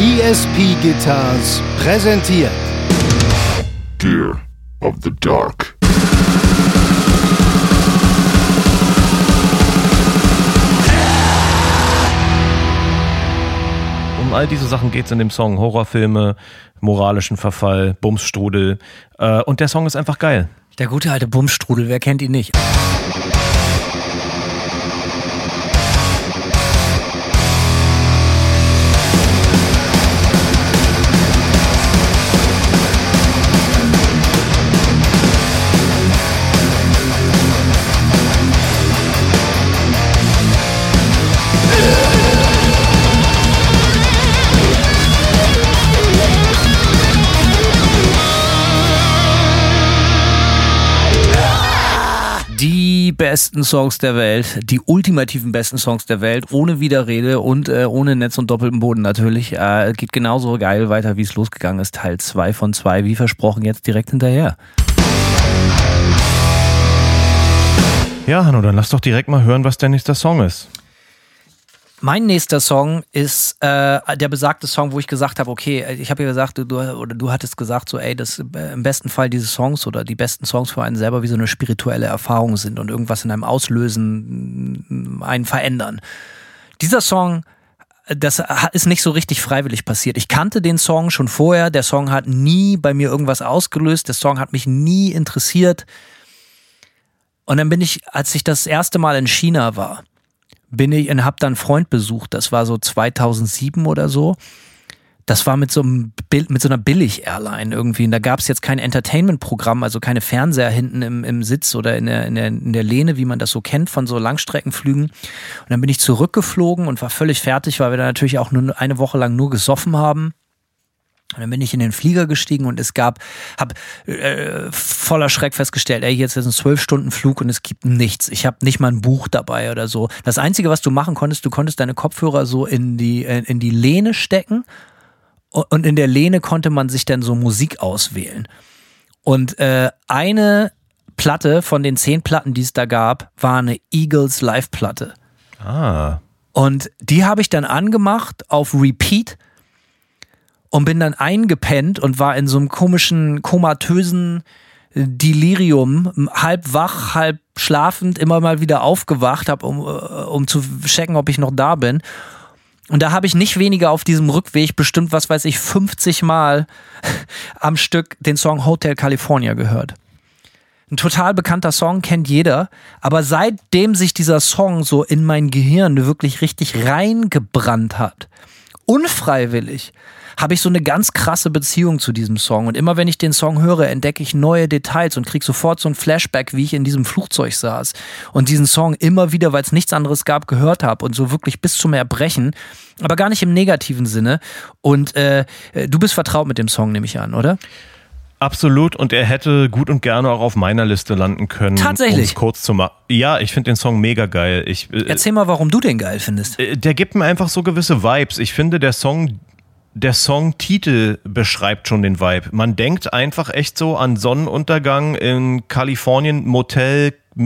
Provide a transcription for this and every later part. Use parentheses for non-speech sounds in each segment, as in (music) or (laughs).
ESP Guitars präsentiert Gear of the Dark. Um all diese Sachen geht es in dem Song. Horrorfilme, moralischen Verfall, Bumsstrudel. Äh, und der Song ist einfach geil. Der gute alte Bumsstrudel, wer kennt ihn nicht? Besten Songs der Welt, die ultimativen besten Songs der Welt, ohne Widerrede und äh, ohne Netz und doppelten Boden natürlich. Äh, geht genauso geil weiter, wie es losgegangen ist. Teil 2 von 2, wie versprochen, jetzt direkt hinterher. Ja, Hanno, dann lass doch direkt mal hören, was der nächste Song ist. Mein nächster Song ist äh, der besagte Song, wo ich gesagt habe, okay, ich habe ja gesagt, du, oder du hattest gesagt, so, ey, dass äh, im besten Fall diese Songs oder die besten Songs für einen selber wie so eine spirituelle Erfahrung sind und irgendwas in einem auslösen, einen verändern. Dieser Song, das ist nicht so richtig freiwillig passiert. Ich kannte den Song schon vorher. Der Song hat nie bei mir irgendwas ausgelöst. Der Song hat mich nie interessiert. Und dann bin ich, als ich das erste Mal in China war, bin ich und habe dann einen Freund besucht. Das war so 2007 oder so. Das war mit so, einem, mit so einer Billig-Airline irgendwie. Und da gab es jetzt kein Entertainment-Programm, also keine Fernseher hinten im, im Sitz oder in der, in, der, in der Lehne, wie man das so kennt von so Langstreckenflügen. Und dann bin ich zurückgeflogen und war völlig fertig, weil wir da natürlich auch nur eine Woche lang nur gesoffen haben. Und dann bin ich in den Flieger gestiegen und es gab, hab äh, voller Schreck festgestellt, ey, jetzt ist ein zwölf Stunden Flug und es gibt nichts. Ich habe nicht mal ein Buch dabei oder so. Das Einzige, was du machen konntest, du konntest deine Kopfhörer so in die, äh, in die Lehne stecken und in der Lehne konnte man sich dann so Musik auswählen. Und äh, eine Platte von den zehn Platten, die es da gab, war eine Eagles Live-Platte. Ah. Und die habe ich dann angemacht auf Repeat und bin dann eingepennt und war in so einem komischen, komatösen Delirium, halb wach, halb schlafend, immer mal wieder aufgewacht habe, um, um zu checken, ob ich noch da bin. Und da habe ich nicht weniger auf diesem Rückweg bestimmt, was weiß ich, 50 Mal (laughs) am Stück den Song Hotel California gehört. Ein total bekannter Song, kennt jeder. Aber seitdem sich dieser Song so in mein Gehirn wirklich richtig reingebrannt hat, unfreiwillig, habe ich so eine ganz krasse Beziehung zu diesem Song. Und immer wenn ich den Song höre, entdecke ich neue Details und kriege sofort so ein Flashback, wie ich in diesem Flugzeug saß und diesen Song immer wieder, weil es nichts anderes gab, gehört habe und so wirklich bis zum Erbrechen, aber gar nicht im negativen Sinne. Und äh, du bist vertraut mit dem Song, nehme ich an, oder? Absolut, und er hätte gut und gerne auch auf meiner Liste landen können. Tatsächlich. Kurz zu machen. Ja, ich finde den Song mega geil. Ich, äh, Erzähl mal, warum du den geil findest. Äh, der gibt mir einfach so gewisse Vibes. Ich finde, der Song der Songtitel beschreibt schon den Vibe. Man denkt einfach echt so an Sonnenuntergang in Kalifornien, Motel, äh,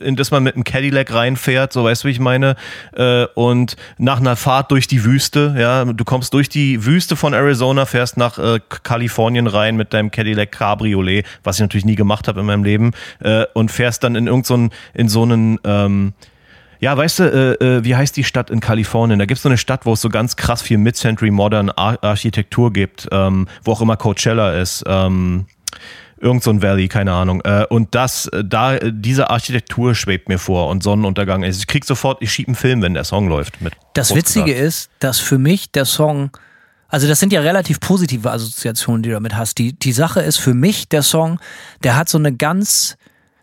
in das man mit einem Cadillac reinfährt, so weißt du, wie ich meine, äh, und nach einer Fahrt durch die Wüste, ja, du kommst durch die Wüste von Arizona, fährst nach äh, Kalifornien rein mit deinem Cadillac Cabriolet, was ich natürlich nie gemacht habe in meinem Leben, und fährst dann in irgendeinen, so in so einen, ähm, ja, weißt du, äh, äh, wie heißt die Stadt in Kalifornien? Da gibt es so eine Stadt, wo es so ganz krass viel Mid-Century Modern Ar Architektur gibt, ähm, wo auch immer Coachella ist. Ähm, irgend so ein Valley, keine Ahnung. Äh, und das, äh, da, diese Architektur schwebt mir vor und Sonnenuntergang. Also ich krieg sofort, ich schieb einen Film, wenn der Song läuft. Mit das Witzige ist, dass für mich der Song, also das sind ja relativ positive Assoziationen, die du damit hast. Die, die Sache ist für mich, der Song, der hat so eine ganz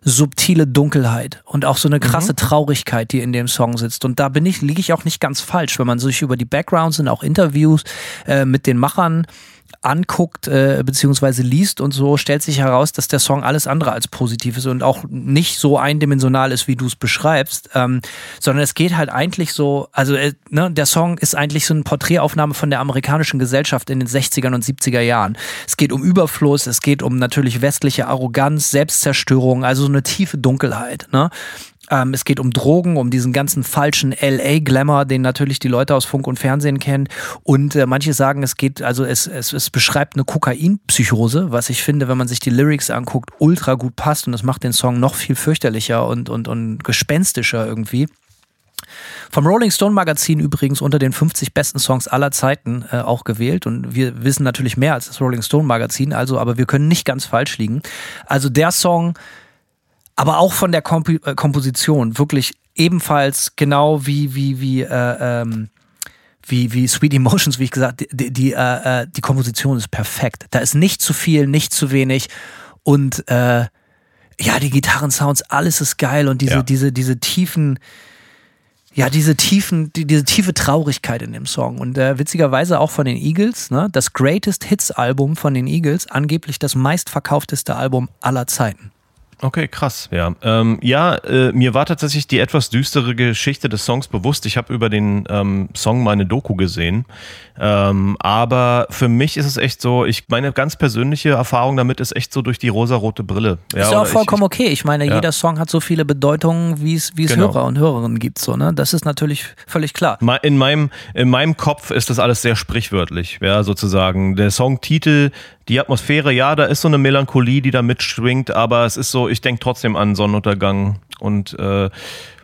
subtile Dunkelheit und auch so eine krasse mhm. Traurigkeit, die in dem Song sitzt. Und da bin ich, liege ich auch nicht ganz falsch, wenn man sich über die Backgrounds und auch Interviews äh, mit den Machern anguckt äh, beziehungsweise liest und so, stellt sich heraus, dass der Song alles andere als positiv ist und auch nicht so eindimensional ist, wie du es beschreibst, ähm, sondern es geht halt eigentlich so, also äh, ne, der Song ist eigentlich so eine Porträtaufnahme von der amerikanischen Gesellschaft in den 60er und 70er Jahren. Es geht um Überfluss, es geht um natürlich westliche Arroganz, Selbstzerstörung, also so eine tiefe Dunkelheit. Ne? Ähm, es geht um Drogen, um diesen ganzen falschen LA-Glamour, den natürlich die Leute aus Funk und Fernsehen kennen. Und äh, manche sagen, es geht, also es, es, es beschreibt eine Kokainpsychose, was ich finde, wenn man sich die Lyrics anguckt, ultra gut passt und es macht den Song noch viel fürchterlicher und, und, und gespenstischer irgendwie. Vom Rolling Stone Magazin übrigens unter den 50 besten Songs aller Zeiten äh, auch gewählt. Und wir wissen natürlich mehr als das Rolling Stone Magazin, also, aber wir können nicht ganz falsch liegen. Also der Song, aber auch von der Komp äh, Komposition, wirklich ebenfalls genau wie, wie, wie, äh, ähm, wie, wie Sweet Emotions, wie ich gesagt, die, die, äh, äh, die Komposition ist perfekt. Da ist nicht zu viel, nicht zu wenig. Und äh, ja, die Gitarrensounds, alles ist geil und diese, Ja. diese, diese tiefen, ja, diese tiefen, die, diese tiefe Traurigkeit in dem Song. Und äh, witzigerweise auch von den Eagles, ne? Das Greatest Hits Album von den Eagles, angeblich das meistverkaufteste Album aller Zeiten. Okay, krass, ja. Ähm, ja, äh, mir war tatsächlich die etwas düstere Geschichte des Songs bewusst. Ich habe über den ähm, Song meine Doku gesehen. Ähm, aber für mich ist es echt so, ich meine ganz persönliche Erfahrung damit ist echt so durch die rosarote Brille. Ja, ist ja auch vollkommen ich, okay. Ich meine, Ja. jeder Song hat so viele Bedeutungen, wie es wie es Genau. Hörer und Hörerinnen gibt. So, ne? Das ist natürlich völlig klar. In meinem, in meinem Kopf ist das alles sehr sprichwörtlich, ja, sozusagen. Der Songtitel, die Atmosphäre, ja, da ist so eine Melancholie, die da mitschwingt, aber es ist so, ich denke trotzdem an Sonnenuntergang und äh,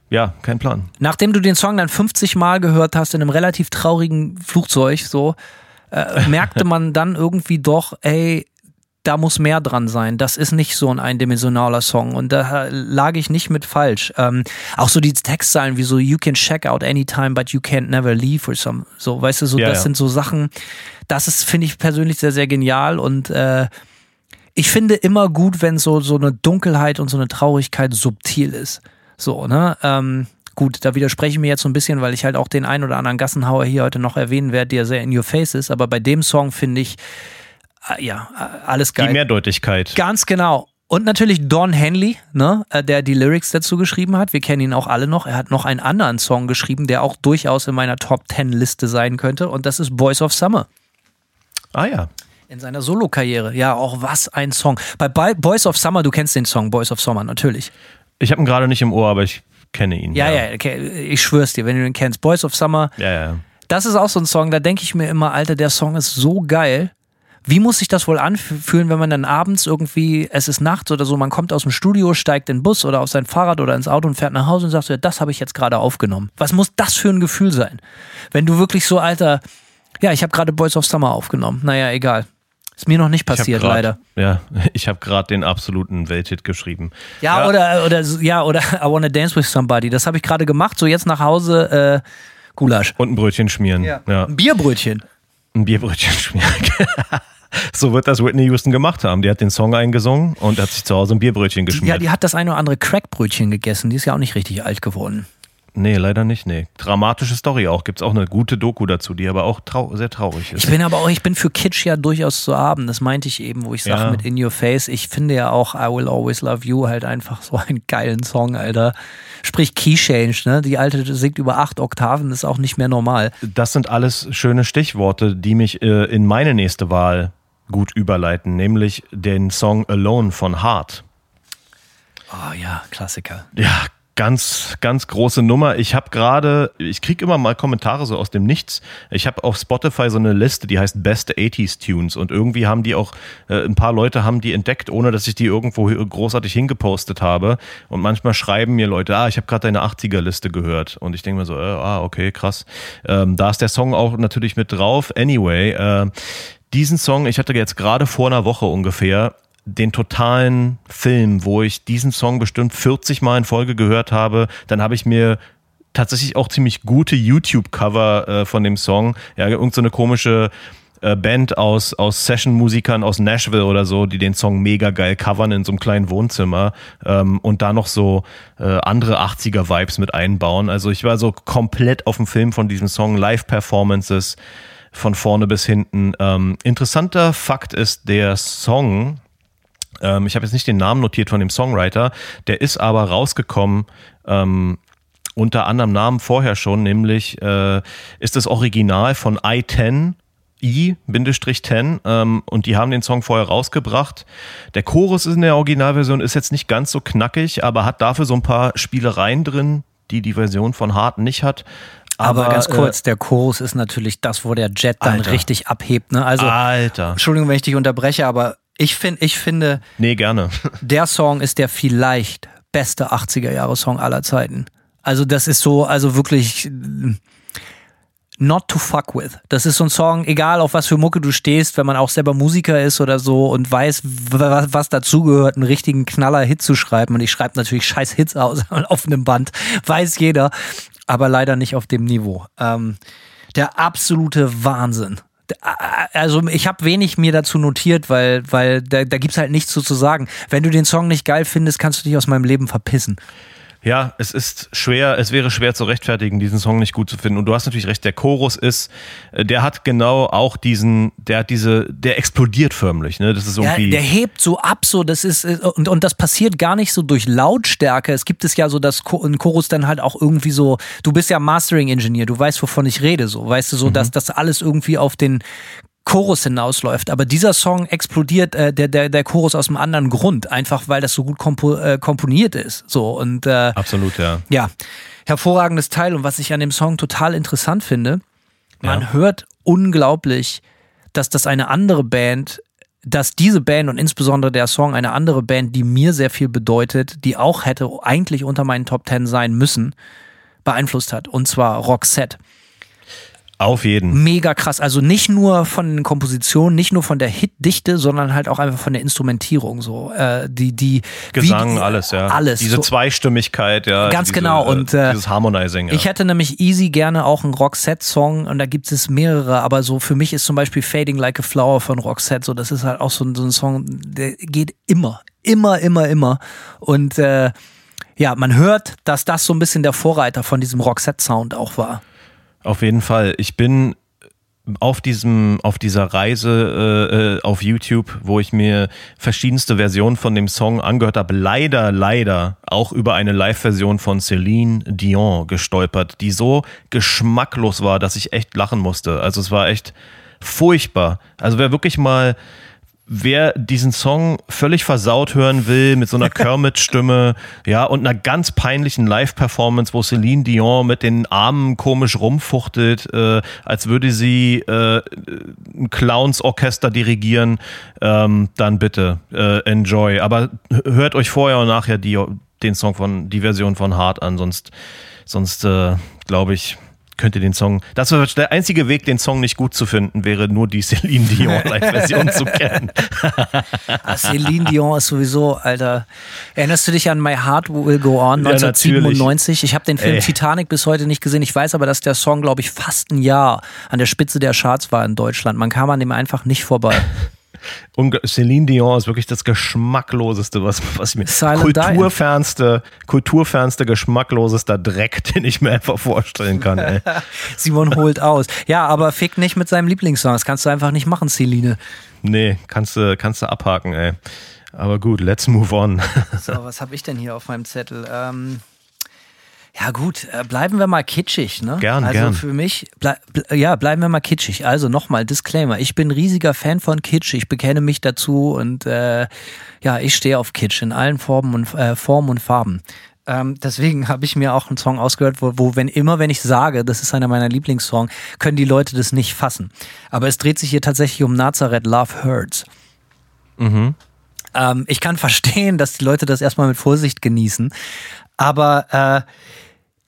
ja, kein Plan. Nachdem du den Song dann 50 Mal gehört hast in einem relativ traurigen Flugzeug, so äh, merkte (laughs) man dann irgendwie doch, ey, da muss mehr dran sein. Das ist nicht so ein eindimensionaler Song und da lag ich nicht mit falsch. Ähm, auch so die Textzeilen wie so You can check out anytime, but you can't never leave or some, so, weißt du, so Ja, das ja. sind so Sachen. Das ist finde ich persönlich sehr sehr genial und äh, ich finde immer gut, wenn so so eine Dunkelheit und so eine Traurigkeit subtil ist. So, ne? Ähm, gut, da widerspreche ich mir jetzt so ein bisschen, weil ich halt auch den ein oder anderen Gassenhauer hier heute noch erwähnen werde, der sehr in your face ist. Aber bei dem Song finde ich, ja, äh, alles Die geil. Mehrdeutigkeit. Ganz genau. Und natürlich Don Henley, ne, äh, der die Lyrics dazu geschrieben hat. Wir kennen ihn auch alle noch. Er hat noch einen anderen Song geschrieben, der auch durchaus in meiner Top 10 Liste sein könnte. Und das ist Boys of Summer. Ah ja. In seiner Solo-Karriere. Ja, auch was ein Song. Bei Boys of Summer, du kennst den Song Boys of Summer, natürlich. Ich habe ihn gerade nicht im Ohr, aber ich kenne ihn. Ja, ja, okay, ich schwör's dir, wenn du den kennst. Boys of Summer, Ja, ja. das ist auch so ein Song, da denke ich mir immer, Alter, der Song ist so geil. Wie muss sich das wohl anfühlen, wenn man dann abends irgendwie, es ist nachts oder so, man kommt aus dem Studio, steigt in den Bus oder auf sein Fahrrad oder ins Auto und fährt nach Hause und sagt so, ja, das habe ich jetzt gerade aufgenommen. Was muss das für ein Gefühl sein? Wenn du wirklich so, Alter, ja, ich habe gerade Boys of Summer aufgenommen. Naja, egal. Ist mir noch nicht passiert, grad- leider. Ja, (laughs) ich habe gerade den absoluten Welthit geschrieben. Ja, oder, oder, ja, oder (laughs) I Wanna Dance with Somebody. Das habe ich gerade gemacht. So jetzt nach Hause, äh, Gulasch. Und ein Brötchen schmieren. Ja. Ein Bierbrötchen. Ein Bierbrötchen (laughs) schmieren. So wird das Whitney Houston gemacht haben. Die hat den Song eingesungen und hat sich zu Hause ein Bierbrötchen Ja, geschmiert. die hat das eine oder andere Crackbrötchen gegessen. Die ist ja auch nicht richtig alt geworden. nee, leider nicht. Nee. Dramatische Story auch. Gibt es auch eine gute Doku dazu, die aber auch trau sehr traurig ist. Ich bin aber auch, ich bin für Kitsch ja durchaus zu haben. Das meinte ich eben, wo ich sage Ja. mit In Your Face. Ich finde ja auch I Will Always Love You halt einfach so einen geilen Song, Alter. Sprich Key Change, ne? Die alte singt über acht Oktaven, ist auch nicht mehr normal. das sind alles schöne Stichworte, die mich äh, in meine nächste Wahl gut überleiten, nämlich den Song Alone von Hart. Oh ja, Klassiker. Ja, ganz, ganz große Nummer. Ich habe gerade, ich kriege immer mal Kommentare so aus dem Nichts. Ich habe auf Spotify so eine Liste, die heißt Best 80s Tunes und irgendwie haben die auch, äh, ein paar Leute haben die entdeckt, ohne dass ich die irgendwo großartig hingepostet habe. Und manchmal schreiben mir Leute, ah, ich habe gerade deine 80er-Liste gehört. Und ich denke mir so, äh, ah, okay, krass. Ähm, da ist der Song auch natürlich mit drauf. Anyway, äh, diesen Song, ich hatte jetzt gerade vor einer Woche ungefähr den totalen Film, wo ich diesen Song bestimmt 40 Mal in Folge gehört habe. Dann habe ich mir tatsächlich auch ziemlich gute YouTube-Cover äh, von dem Song. Ja, irgend so eine komische äh, Band aus, aus Session-Musikern aus Nashville oder so, die den Song mega geil covern in so einem kleinen Wohnzimmer ähm, und da noch so äh, andere 80er-Vibes mit einbauen. Also ich war so komplett auf dem Film von diesem Song, Live-Performances von vorne bis hinten. Ähm, interessanter Fakt ist, der Song, ähm, ich habe jetzt nicht den Namen notiert von dem Songwriter, der ist aber rausgekommen ähm, unter anderem Namen vorher schon, nämlich äh, ist das Original von I-10 I-10 ähm, und die haben den Song vorher rausgebracht. Der Chorus in der Originalversion ist jetzt nicht ganz so knackig, aber hat dafür so ein paar Spielereien drin, die die Version von Hart nicht hat. Aber, aber ganz kurz, äh, der Chorus ist natürlich das, wo der Jet dann Alter. richtig abhebt. Ne? Also, Alter. Entschuldigung, wenn ich dich unterbreche, aber ich, find, ich finde. Nee, gerne. (laughs) Der Song ist der vielleicht beste 80er-Jahre-Song aller Zeiten. Also, das ist so, also wirklich Not to Fuck With. Das ist so ein Song, egal auf was für Mucke du stehst, wenn man auch selber Musiker ist oder so und weiß, was dazugehört, einen richtigen Knaller-Hit zu schreiben. Und ich schreibe natürlich scheiß Hits aus (laughs) auf einem Band, weiß jeder, aber leider nicht auf dem Niveau. Ähm, der absolute Wahnsinn. Also ich habe wenig mir dazu notiert, weil, weil da, da gibt es halt nichts zu, zu sagen. Wenn du den Song nicht geil findest, kannst du dich aus meinem Leben verpissen. Ja, es ist schwer, es wäre schwer zu rechtfertigen, diesen Song nicht gut zu finden. Und du hast natürlich recht, der Chorus ist, äh, der hat genau auch diesen, der hat diese, der explodiert förmlich, ne? Das ist irgendwie. Ja, der hebt so ab, so, das ist, äh, und, und das passiert gar nicht so durch Lautstärke. Es gibt es ja so, dass ein Chorus dann halt auch irgendwie so, du bist ja Mastering-Engineer, du weißt, wovon ich rede, so, weißt du, so, mhm. dass das alles irgendwie auf den Chorus hinausläuft. Aber dieser Song explodiert äh, der, der, der Chorus aus einem anderen Grund, einfach weil das so gut kompo äh, komponiert ist. So und äh, absolut, ja. Ja, hervorragendes Teil. Und was ich an dem Song total interessant finde, man ja. hört unglaublich, dass das eine andere Band dass diese Band und insbesondere der Song eine andere Band, die mir sehr viel bedeutet, die auch hätte eigentlich unter meinen Top Ten sein müssen, beeinflusst hat. Und zwar Roxette. Auf jeden. Mega krass. Also nicht nur von den Kompositionen, nicht nur von der Hitdichte, sondern halt auch einfach von der Instrumentierung. So äh, die die Gesang, wie, alles ja. Alles. Diese so. Zweistimmigkeit, ja. Ganz diese, genau. Und äh, dieses Harmonizing. Ja. Ich hätte nämlich easy gerne auch einen Roxette-Song und da gibt es mehrere. Aber so für mich ist zum Beispiel Fading Like a Flower von Roxette so. Das ist halt auch so, so ein Song, der geht immer, immer, immer, immer. Und äh, ja, man hört, dass das so ein bisschen der Vorreiter von diesem Roxette-Sound auch war. Auf jeden Fall. Ich bin auf diesem, auf dieser Reise äh, äh, auf YouTube, wo ich mir verschiedenste Versionen von dem Song angehört habe, leider, leider auch über eine Live-Version von Celine Dion gestolpert, die so geschmacklos war, dass ich echt lachen musste. Also es war echt furchtbar. Also wer wirklich mal wer diesen Song völlig versaut hören will, mit so einer (laughs) Kermit-Stimme, ja, und einer ganz peinlichen Live-Performance, wo Celine Dion mit den Armen komisch rumfuchtelt, äh, als würde sie äh, ein Clowns-Orchester dirigieren, ähm, dann bitte äh, enjoy. Aber hört euch vorher und nachher die, den Song von, die Version von Hart an, sonst, sonst äh, glaube ich, könnt ihr den Song. Das war der einzige Weg, den Song nicht gut zu finden, wäre nur die Celine Dion (laughs) Live-Version zu kennen. (laughs) ah, Celine Dion ist sowieso, Alter. Erinnerst du dich an My Heart Will Go On 1997? Ja, ich habe den Film Ey. Titanic bis heute nicht gesehen. Ich weiß aber, dass der Song, glaube ich, fast ein Jahr an der Spitze der Charts war in Deutschland. Man kam an dem einfach nicht vorbei. (laughs) Und Celine Dion ist wirklich das geschmackloseste, was, was ich mir. Silent kulturfernste, kulturfernste, geschmacklosester Dreck, (laughs) den ich mir einfach vorstellen kann. Ey. (laughs) Simon holt aus. Ja, aber fick nicht mit seinem Lieblingssong. Das kannst du einfach nicht machen, Celine. Nee, kannst du, kannst du abhaken, ey. Aber gut, let's move on. so, was habe ich denn hier auf meinem Zettel? Ähm, ja gut, äh, bleiben wir mal kitschig, ne? Gern, also gern. für mich, ble ja, bleiben wir mal kitschig. Also nochmal, Disclaimer, ich bin riesiger Fan von Kitsch, ich bekenne mich dazu und äh, ja, ich stehe auf Kitsch in allen Formen und, äh, Formen und Farben. Ähm, deswegen habe ich mir auch einen Song ausgehört, wo, wo, wenn immer, wenn ich sage, das ist einer meiner Lieblingssongs, können die Leute das nicht fassen. Aber es dreht sich hier tatsächlich um Nazareth Love Hurts. Mhm. Ähm, ich kann verstehen, dass die Leute das erstmal mit Vorsicht genießen. Aber äh,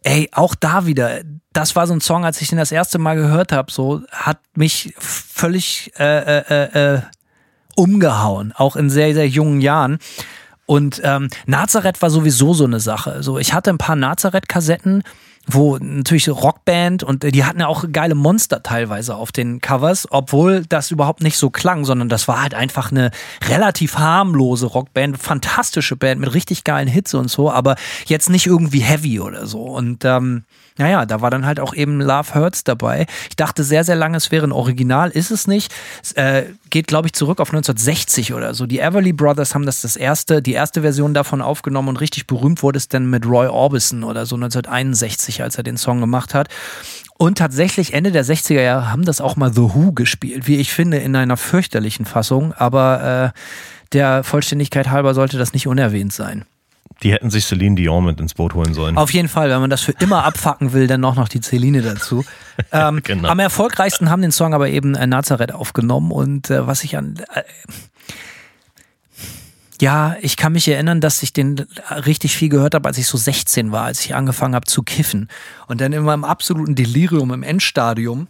ey, auch da wieder, das war so ein Song, als ich den das erste Mal gehört habe, so hat mich völlig äh, äh, äh, umgehauen, auch in sehr, sehr jungen Jahren. Und ähm, Nazareth war sowieso so eine Sache. So, ich hatte ein paar Nazareth-Kassetten wo natürlich Rockband und die hatten ja auch geile Monster teilweise auf den Covers, obwohl das überhaupt nicht so klang, sondern das war halt einfach eine relativ harmlose Rockband, fantastische Band mit richtig geilen Hits und so, aber jetzt nicht irgendwie heavy oder so. Und ähm, naja, da war dann halt auch eben Love Hurts dabei. Ich dachte sehr, sehr lange, es wäre ein Original, ist es nicht. Es äh, geht, glaube ich, zurück auf 1960 oder so. Die Everly Brothers haben das das erste, die erste Version davon aufgenommen und richtig berühmt wurde es dann mit Roy Orbison oder so 1961, als er den Song gemacht hat. Und tatsächlich Ende der 60er Jahre haben das auch mal The Who gespielt, wie ich finde, in einer fürchterlichen Fassung. Aber äh, der Vollständigkeit halber sollte das nicht unerwähnt sein. Die hätten sich Celine Dion mit ins Boot holen sollen. Auf jeden Fall, wenn man das für immer abfacken will, dann auch noch die Celine dazu. (laughs) Ähm, Genau. Am erfolgreichsten haben den Song aber eben äh, Nazareth aufgenommen und äh, was ich an. Äh, ja, ich kann mich erinnern, dass ich den richtig viel gehört habe, als ich so 16 war, als ich angefangen habe zu kiffen. Und dann in meinem absoluten Delirium im Endstadium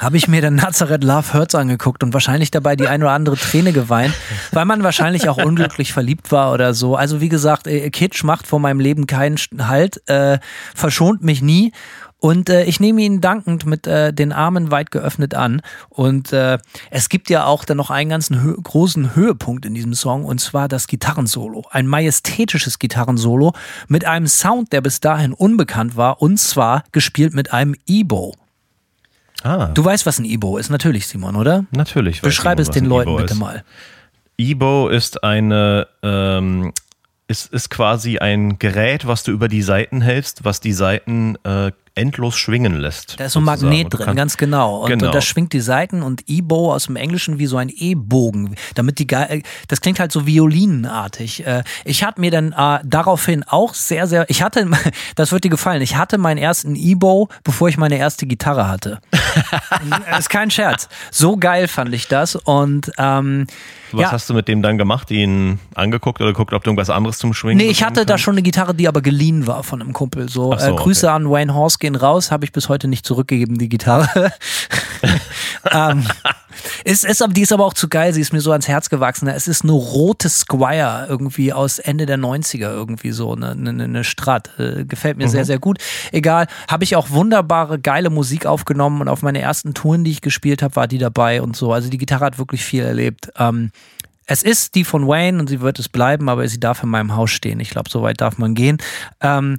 habe ich mir dann Nazareth Love Hurts angeguckt und wahrscheinlich dabei die ein oder andere Träne geweint, weil man wahrscheinlich auch unglücklich verliebt war oder so. Also wie gesagt, äh, Kitsch macht vor meinem Leben keinen Halt, äh, verschont mich nie. Und äh, ich nehme ihn dankend mit äh, den Armen weit geöffnet an. Und äh, es gibt ja auch dann noch einen ganzen hö großen Höhepunkt in diesem Song, und zwar das Gitarrensolo. Ein majestätisches Gitarrensolo mit einem Sound, der bis dahin unbekannt war, und zwar gespielt mit einem E-Bow. Ah, Du weißt, was ein E-Bow ist, natürlich, Simon, oder? natürlich. Beschreib es den Leuten bitte ist. mal. Ebo ist eine, ähm, ist, ist quasi ein Gerät, was du über die Seiten hältst, was die Seiten äh, endlos schwingen lässt. Da ist so ein. Magnet drin, ganz genau. Und, Genau. und das schwingt die Seiten und E-Bow aus dem Englischen wie so ein E-Bogen. Damit die Ge das klingt halt so violinenartig. Äh, Ich hatte mir dann äh, daraufhin auch sehr, sehr, ich hatte, (laughs) das wird dir gefallen, ich hatte meinen ersten E-Bow, bevor ich meine erste Gitarre hatte. (laughs) das ist kein Scherz. So geil fand ich das. Und ähm, Was ja, hast du mit dem dann gemacht? Ihn angeguckt oder geguckt, ob du irgendwas anderes zum Schwingen Nee, ich hatte da kannst? schon eine Gitarre, die aber geliehen war von einem Kumpel. So, so, äh, Grüße okay. an Wayne Horse gehen raus, habe ich bis heute nicht zurückgegeben, die Gitarre. (laughs) (laughs) ähm, ist, ist, die ist aber auch zu geil, sie ist mir so ans Herz gewachsen. Es ist eine rote Squire irgendwie aus Ende der 90er irgendwie so, eine, eine, eine Strat. Äh, gefällt mir Mhm. sehr, sehr gut. Egal, habe ich auch wunderbare, geile Musik aufgenommen und auf meine ersten Touren, die ich gespielt habe, war die dabei und so. Also die Gitarre hat wirklich viel erlebt. Ähm, es ist die von Wayne und sie wird es bleiben, aber sie darf in meinem Haus stehen. Ich glaube, so weit darf man gehen. Ähm,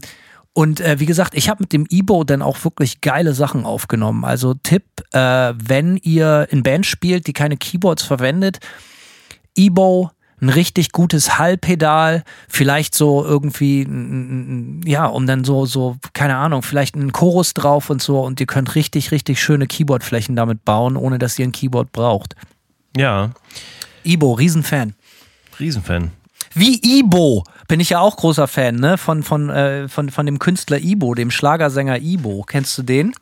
und äh, wie gesagt, ich habe mit dem Ebo dann auch wirklich geile Sachen aufgenommen. Also Tipp, äh, wenn ihr in Bands spielt, die keine Keyboards verwendet, Ebo, ein richtig gutes Hallpedal, vielleicht so irgendwie, ja, um dann so, so, keine Ahnung, vielleicht einen Chorus drauf und so und ihr könnt richtig, richtig schöne Keyboardflächen damit bauen, ohne dass ihr ein Keyboard braucht. Ja, Ibo, Riesenfan. Riesenfan. Wie Ibo bin ich ja auch großer Fan, ne? Von, von, äh, von, von dem Künstler Ibo, dem Schlagersänger Ibo. Kennst du den?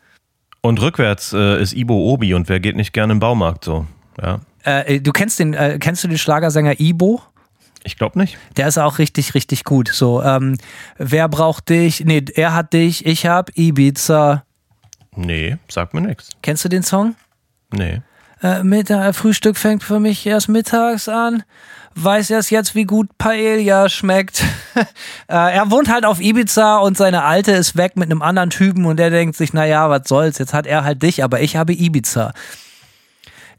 Und rückwärts äh, ist Ibo Obi und wer geht nicht gerne im Baumarkt so? Ja, Äh, du kennst den, äh, kennst du den Schlagersänger Ibo? ich glaube nicht. Der ist auch richtig, richtig gut. So, ähm, wer braucht dich? Nee, er hat dich, ich hab Ibiza. Nee, sagt mir nichts. Kennst du den Song? Nee. Äh, Mittag, Frühstück fängt für mich erst mittags an. Weiß erst jetzt, wie gut Paella schmeckt. (laughs) äh, er wohnt halt auf Ibiza und seine Alte ist weg mit einem anderen Typen und der denkt sich, naja, was soll's, jetzt hat er halt dich, aber ich habe Ibiza.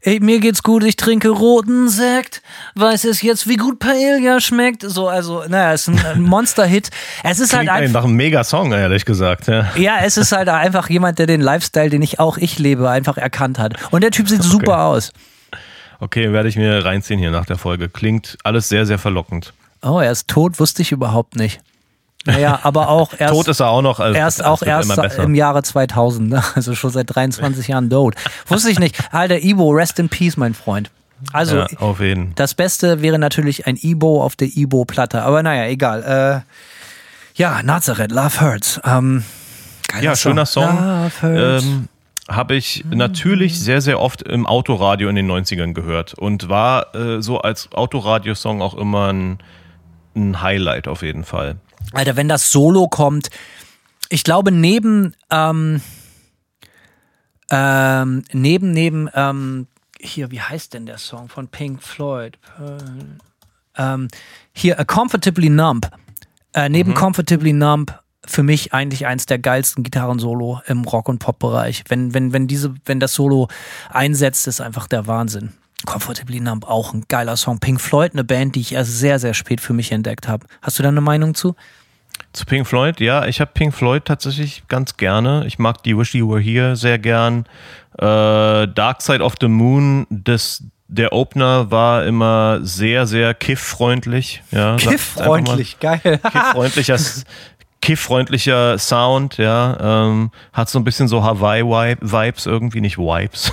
Ey, mir geht's gut, ich trinke roten Sekt. Weiß es jetzt, wie gut Paella schmeckt. So, also, naja, ist ein, ein Monster-Hit. Es ist halt Klingt einfach. nach einem Mega-Song, ehrlich gesagt. Ja. Ja, es ist halt einfach jemand, der den Lifestyle, den ich auch ich lebe, einfach erkannt hat. Und der Typ sieht super aus. Okay, werde ich mir reinziehen hier nach der Folge. Klingt alles sehr, sehr verlockend. Oh, er ist tot, wusste ich überhaupt nicht. Naja, aber auch (laughs) erst, Tot ist er auch noch. Also erst auch erst im Jahre 2000, ne? also schon seit 23 Jahren tot. Wusste ich nicht. Alter, Ibo, rest in peace, mein Freund. Also, ja, auf jeden. das Beste wäre natürlich ein Ibo auf der Ibo-Platte, aber naja, egal. Äh, ja, Nazareth, Love Hurts. Ähm, Ja, schöner Song. Love Hurts. Ähm, habe ich natürlich sehr, sehr oft im Autoradio in den 90ern gehört und war äh, so als Autoradiosong auch immer ein, ein Highlight auf jeden Fall. Alter, wenn das Solo kommt, ich glaube, neben, ähm, ähm, neben, neben, ähm, hier, wie heißt denn der Song von Pink Floyd? Ähm, hier, A Comfortably Numb. Äh, neben Comfortably Numb für mich eigentlich eins der geilsten Gitarren-Solo im Rock- und Pop-Bereich. Wenn, wenn, wenn, diese, wenn das Solo einsetzt, ist einfach der Wahnsinn. Comfortably Numb, auch ein geiler Song. Pink Floyd, eine Band, die ich erst sehr, sehr spät für mich entdeckt habe. Hast du da eine Meinung zu? Zu Pink Floyd, ja, ich habe Pink Floyd tatsächlich ganz gerne. Ich mag die Wish You Were Here sehr gern. Äh, Dark Side of the Moon, das, der Opener war immer sehr, sehr kifffreundlich. Ja, (laughs) sag ich einfach mal. geil. Kifffreundlich, (laughs) das kifffreundlicher Sound, ja, ähm, hat so ein bisschen so Hawaii-Vibes irgendwie, nicht Vibes,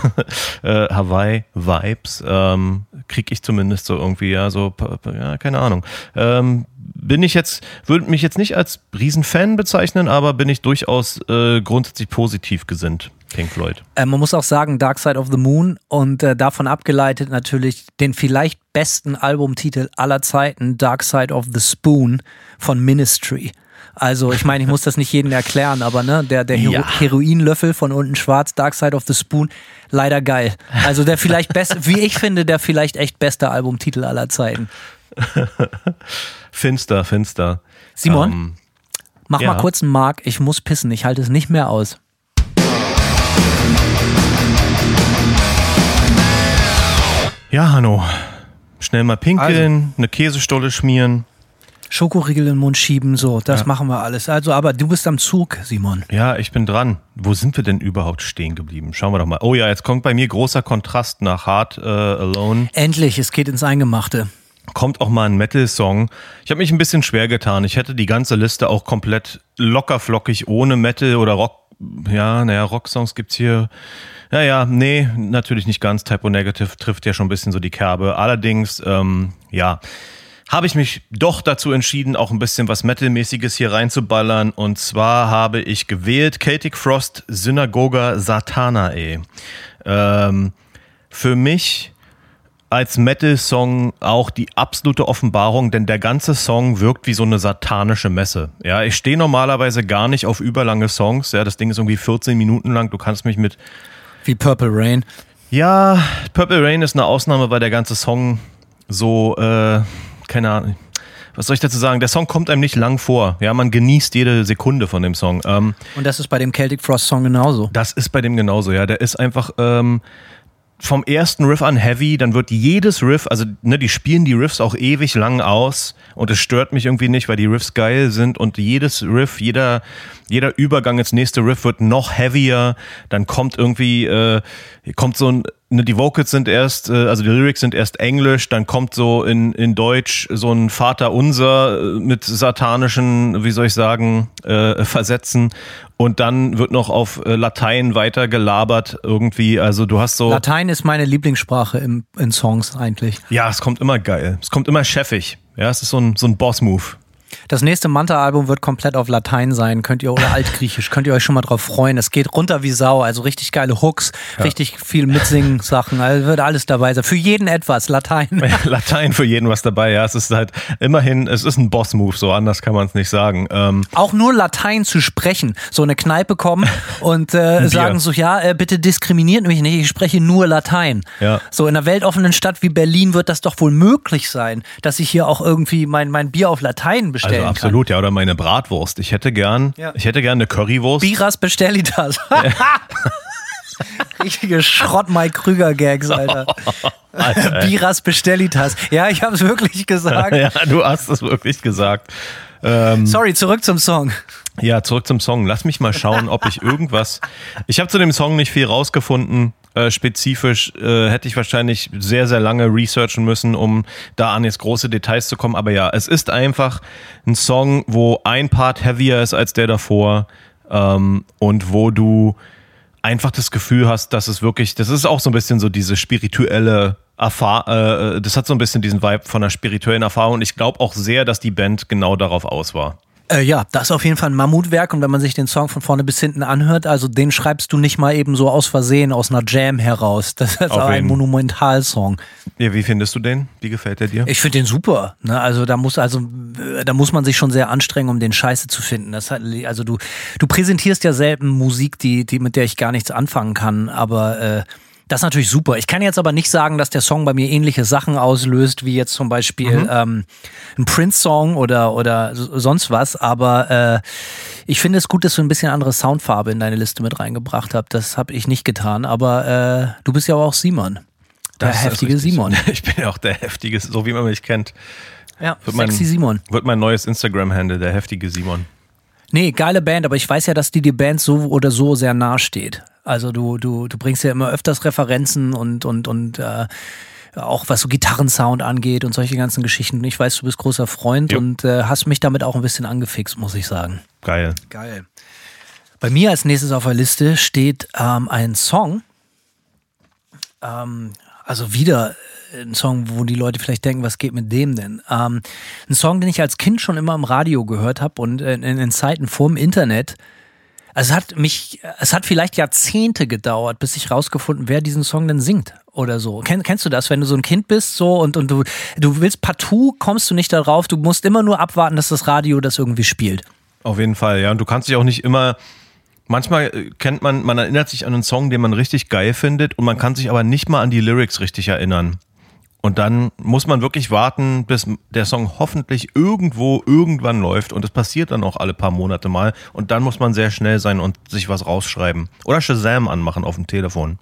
äh, Hawaii-Vibes, ähm, krieg ich zumindest so irgendwie, ja, so, ja, keine Ahnung. Ähm, bin ich jetzt, würde mich jetzt nicht als Riesenfan bezeichnen, aber bin ich durchaus äh, grundsätzlich positiv gesinnt. Pink Floyd. Äh, man muss auch sagen, Dark Side of the Moon und äh, davon abgeleitet natürlich den vielleicht besten Albumtitel aller Zeiten, Dark Side of the Spoon von Ministry. Also ich meine, ich muss das nicht jedem erklären, aber ne, der, der Hero Ja. Heroinlöffel von unten schwarz, Dark Side of the Spoon, leider geil. Also der vielleicht beste, (laughs) wie ich finde, der vielleicht echt beste Albumtitel aller Zeiten. Finster, finster. Simon, Ähm, mach ja. mal kurz einen Mark, ich muss pissen, ich halte es nicht mehr aus. ja, Hanno. Schnell mal pinkeln, eine Käsestolle schmieren. Schokoriegel in den Mund schieben, so, das machen wir alles. Also, aber du bist am Zug, Simon. Ja, ich bin dran. Wo sind wir denn überhaupt stehen geblieben? Schauen wir doch mal. Oh ja, jetzt kommt bei mir großer Kontrast nach Hard äh, Alone. Endlich, es geht ins Eingemachte. Kommt auch mal ein Metal-Song. Ich habe mich ein bisschen schwer getan. Ich hätte die ganze Liste auch komplett lockerflockig ohne Metal oder Rock. Ja, naja, Rocksongs gibt's hier. Naja, nee, natürlich nicht ganz. Typo Negative trifft ja schon ein bisschen so die Kerbe. Allerdings, ähm, ja, habe ich mich doch dazu entschieden, auch ein bisschen was Metal-mäßiges hier reinzuballern. Und zwar habe ich gewählt Celtic Frost Synagoga Satanae. Ähm, für mich als Metal-Song auch die absolute Offenbarung, denn der ganze Song wirkt wie so eine satanische Messe. Ja, ich stehe normalerweise gar nicht auf überlange Songs. Ja, das Ding ist irgendwie 14 Minuten lang. Du kannst mich mit Wie Purple Rain. ja, Purple Rain ist eine Ausnahme, weil der ganze Song so, äh, keine Ahnung. Was soll ich dazu sagen? Der Song kommt einem nicht lang vor. Ja, man genießt jede Sekunde von dem Song. Ähm, Und das ist bei dem Celtic Frost Song genauso. das ist bei dem genauso, ja. Der ist einfach ähm, vom ersten Riff an heavy, dann wird jedes Riff, also ne, die spielen die Riffs auch ewig lang aus und es stört mich irgendwie nicht, weil die Riffs geil sind und jedes Riff, jeder, jeder Übergang ins nächste Riff wird noch heavier, dann kommt irgendwie, äh, kommt so ein, ne, die Vocals sind erst, äh, also die Lyrics sind erst Englisch, dann kommt so in, in Deutsch so ein Vater unser äh, mit satanischen, wie soll ich sagen, äh, Versetzen und dann wird noch auf äh, Latein weiter gelabert irgendwie, also du hast so... Latein ist meine Lieblingssprache im, in Songs eigentlich. Ja, es kommt immer geil. Es kommt immer chefig. Ja, es ist so ein, so ein Boss-Move. Das nächste Manta-Album wird komplett auf Latein sein, könnt ihr oder altgriechisch, könnt ihr euch schon mal drauf freuen. Es geht runter wie Sau, also richtig geile Hooks, richtig viel Mitsingen-Sachen, also wird alles dabei sein. Für jeden etwas, Latein. Latein für jeden was dabei. Ja, es ist halt immerhin, es ist ein Boss-Move, so anders kann man es nicht sagen. Ähm, Auch nur Latein zu sprechen, so eine Kneipe kommen (laughs) und äh, sagen so, ja, äh, bitte diskriminiert mich nicht, ich spreche nur Latein. Ja. So in einer weltoffenen Stadt wie Berlin wird das doch wohl möglich sein, dass ich hier auch irgendwie mein, mein Bier auf Latein bestellen also kann. absolut, ja, oder meine Bratwurst. Ich hätte gern, Ja. ich hätte gern eine Currywurst. Biras Bestellitas. (laughs) Richtige Schrott-Mike Krüger-Gags, Alter. (laughs) Biras Bestellitas. Ja, ich habe es wirklich gesagt. (laughs) ja, du hast es wirklich gesagt. Ähm, Sorry, zurück zum Song. Ja, zurück zum Song. Lass mich mal schauen, ob ich irgendwas. Ich habe zu dem Song nicht viel rausgefunden. Äh, spezifisch äh, hätte ich wahrscheinlich sehr, sehr lange researchen müssen, um da an jetzt große Details zu kommen. Aber ja, es ist einfach ein Song, wo ein Part heavier ist als der davor ähm, und wo du einfach das Gefühl hast, dass es wirklich, das ist auch so ein bisschen so diese spirituelle Erfahrung, äh, das hat so ein bisschen diesen Vibe von einer spirituellen Erfahrung und ich glaube auch sehr, dass die Band genau darauf aus war. Äh, ja, das ist auf jeden Fall ein Mammutwerk und wenn man sich den Song von vorne bis hinten anhört, also den schreibst du nicht mal eben so aus Versehen aus einer Jam heraus. Das ist auch ein. Monumentalsong. Ja, wie findest du den? Wie gefällt der dir? Ich finde den super. Ne? Also da muss also äh, da muss man sich schon sehr anstrengen, um den Scheiße zu finden. Das hat, also du du präsentierst ja selten Musik, die die mit der ich gar nichts anfangen kann, aber äh, das ist natürlich super. Ich kann jetzt aber nicht sagen, dass der Song bei mir ähnliche Sachen auslöst, wie jetzt zum Beispiel ähm, ein Prince-Song oder, oder so- sonst was. Aber äh, ich finde es gut, dass du ein bisschen andere Soundfarbe in deine Liste mit reingebracht hast. Das habe ich nicht getan. Aber äh, du bist ja auch Simon. Der Das heftige. Simon. (laughs) Ich bin ja auch der heftige, so wie man mich kennt. Ja, Wird mein- sexy Simon. Wird mein neues Instagram-Handle, der heftige Simon. Nee, geile Band, aber ich weiß ja, dass die die Band so oder so sehr nahe steht. Also du, du, du bringst ja immer öfters Referenzen und, und, und äh, auch was so Gitarrensound angeht und solche ganzen Geschichten. Ich weiß, du bist großer Freund Jo. und äh, hast mich damit auch ein bisschen angefixt, muss ich sagen. Geil. Geil. Bei mir als nächstes auf der Liste steht ähm, ein Song. Ähm, also wieder ein Song, wo die Leute vielleicht denken, was geht mit dem denn? Ähm, ein Song, den ich als Kind schon immer im Radio gehört habe und in, in, in Zeiten vorm Internet. Also es hat mich, es hat vielleicht Jahrzehnte gedauert, bis ich rausgefunden, wer diesen Song denn singt oder so. Kenn, kennst du das, wenn du so ein Kind bist so und, und du, du willst partout, kommst du nicht darauf, du musst immer nur abwarten, dass das Radio das irgendwie spielt. Auf jeden Fall, ja. Und du kannst dich auch nicht immer. Manchmal äh, kennt man, man erinnert sich an einen Song, den man richtig geil findet, und man kann sich aber nicht mal an die Lyrics richtig erinnern. Und dann muss man wirklich warten, bis der Song hoffentlich irgendwo irgendwann läuft. Und das passiert dann auch alle paar Monate mal. Und dann muss man sehr schnell sein und sich was rausschreiben. Oder Shazam anmachen auf dem Telefon.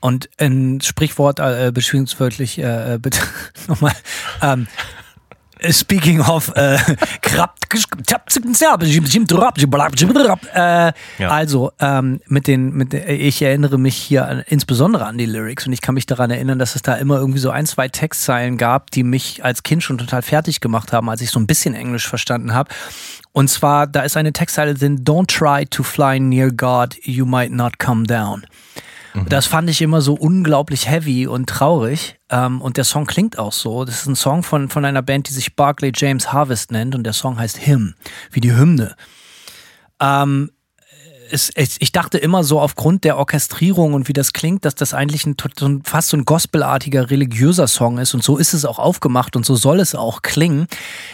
Und ein Sprichwort, äh, beziehungswörtlich, äh, bitte (laughs) nochmal, ähm, Speaking of, äh, Ja. also ähm, mit den, mit ich erinnere mich hier an, insbesondere an die Lyrics und ich kann mich daran erinnern, dass es da immer irgendwie so ein, zwei Textzeilen gab, die mich als Kind schon total fertig gemacht haben, als ich so ein bisschen Englisch verstanden habe. Und zwar, da ist eine Textzeile drin, Don't try to fly near God, you might not come down. Das fand ich immer so unglaublich heavy und traurig. Ähm, und der Song klingt auch so. Das ist ein Song von, von einer Band, die sich Barclay James Harvest nennt. Und der Song heißt Hymn, wie die Hymne. Ähm, es, es, ich dachte immer so aufgrund der Orchestrierung und wie das klingt, dass das eigentlich ein, so ein, fast so ein gospelartiger religiöser Song ist und so ist es auch aufgemacht und so soll es auch klingen.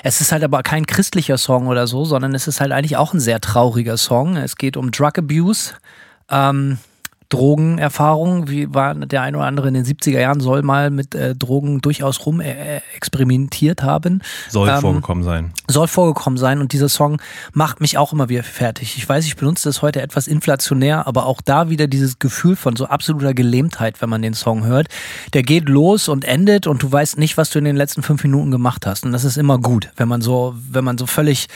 Es ist halt aber kein christlicher Song oder so, sondern es ist halt eigentlich auch ein sehr trauriger Song. Es geht um Drug Abuse. Ähm, Drogenerfahrung, wie war der ein oder andere in den 70er Jahren, soll mal mit äh, Drogen durchaus rum äh, experimentiert haben. Soll Ähm, vorgekommen sein. soll vorgekommen sein und dieser Song macht mich auch immer wieder fertig. Ich weiß, ich benutze das heute etwas inflationär, aber auch da wieder dieses Gefühl von so absoluter Gelähmtheit, wenn man den Song hört. Der geht los und endet und du weißt nicht, was du in den letzten fünf Minuten gemacht hast. Und das ist immer gut, wenn man so, wenn man so völlig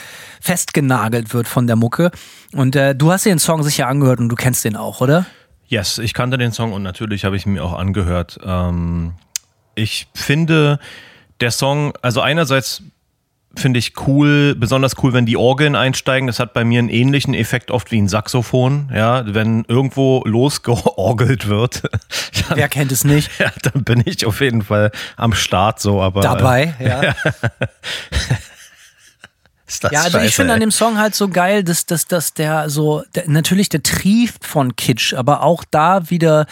festgenagelt wird von der Mucke. Und äh, du hast dir den Song sicher angehört und du kennst den auch, oder? Yes, ich kannte den Song und natürlich habe ich ihn mir auch angehört. Ähm, ich finde, der Song, also einerseits finde ich cool, besonders cool, wenn die Orgeln einsteigen. Das hat bei mir einen ähnlichen Effekt oft wie ein Saxophon. Ja, wenn irgendwo losgeorgelt wird, (laughs) dann, Wer kennt es nicht? (laughs) ja, dann bin ich auf jeden Fall am Start so. Aber Dabei, ja. (laughs) ist das Ja, also ich scheiße, finde an dem Song halt so geil, dass, dass, dass der so, der, natürlich der trieft von Kitsch, aber auch da wieder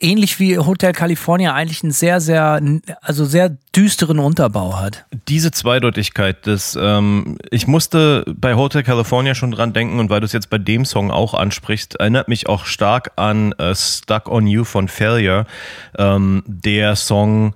ähnlich wie Hotel California eigentlich einen sehr, sehr, also sehr düsteren Unterbau hat. Diese Zweideutigkeit, das, ähm, ich musste bei Hotel California schon dran denken und weil du es jetzt bei dem Song auch ansprichst, erinnert mich auch stark an äh, Stuck on You von Failure. Ähm, der Song,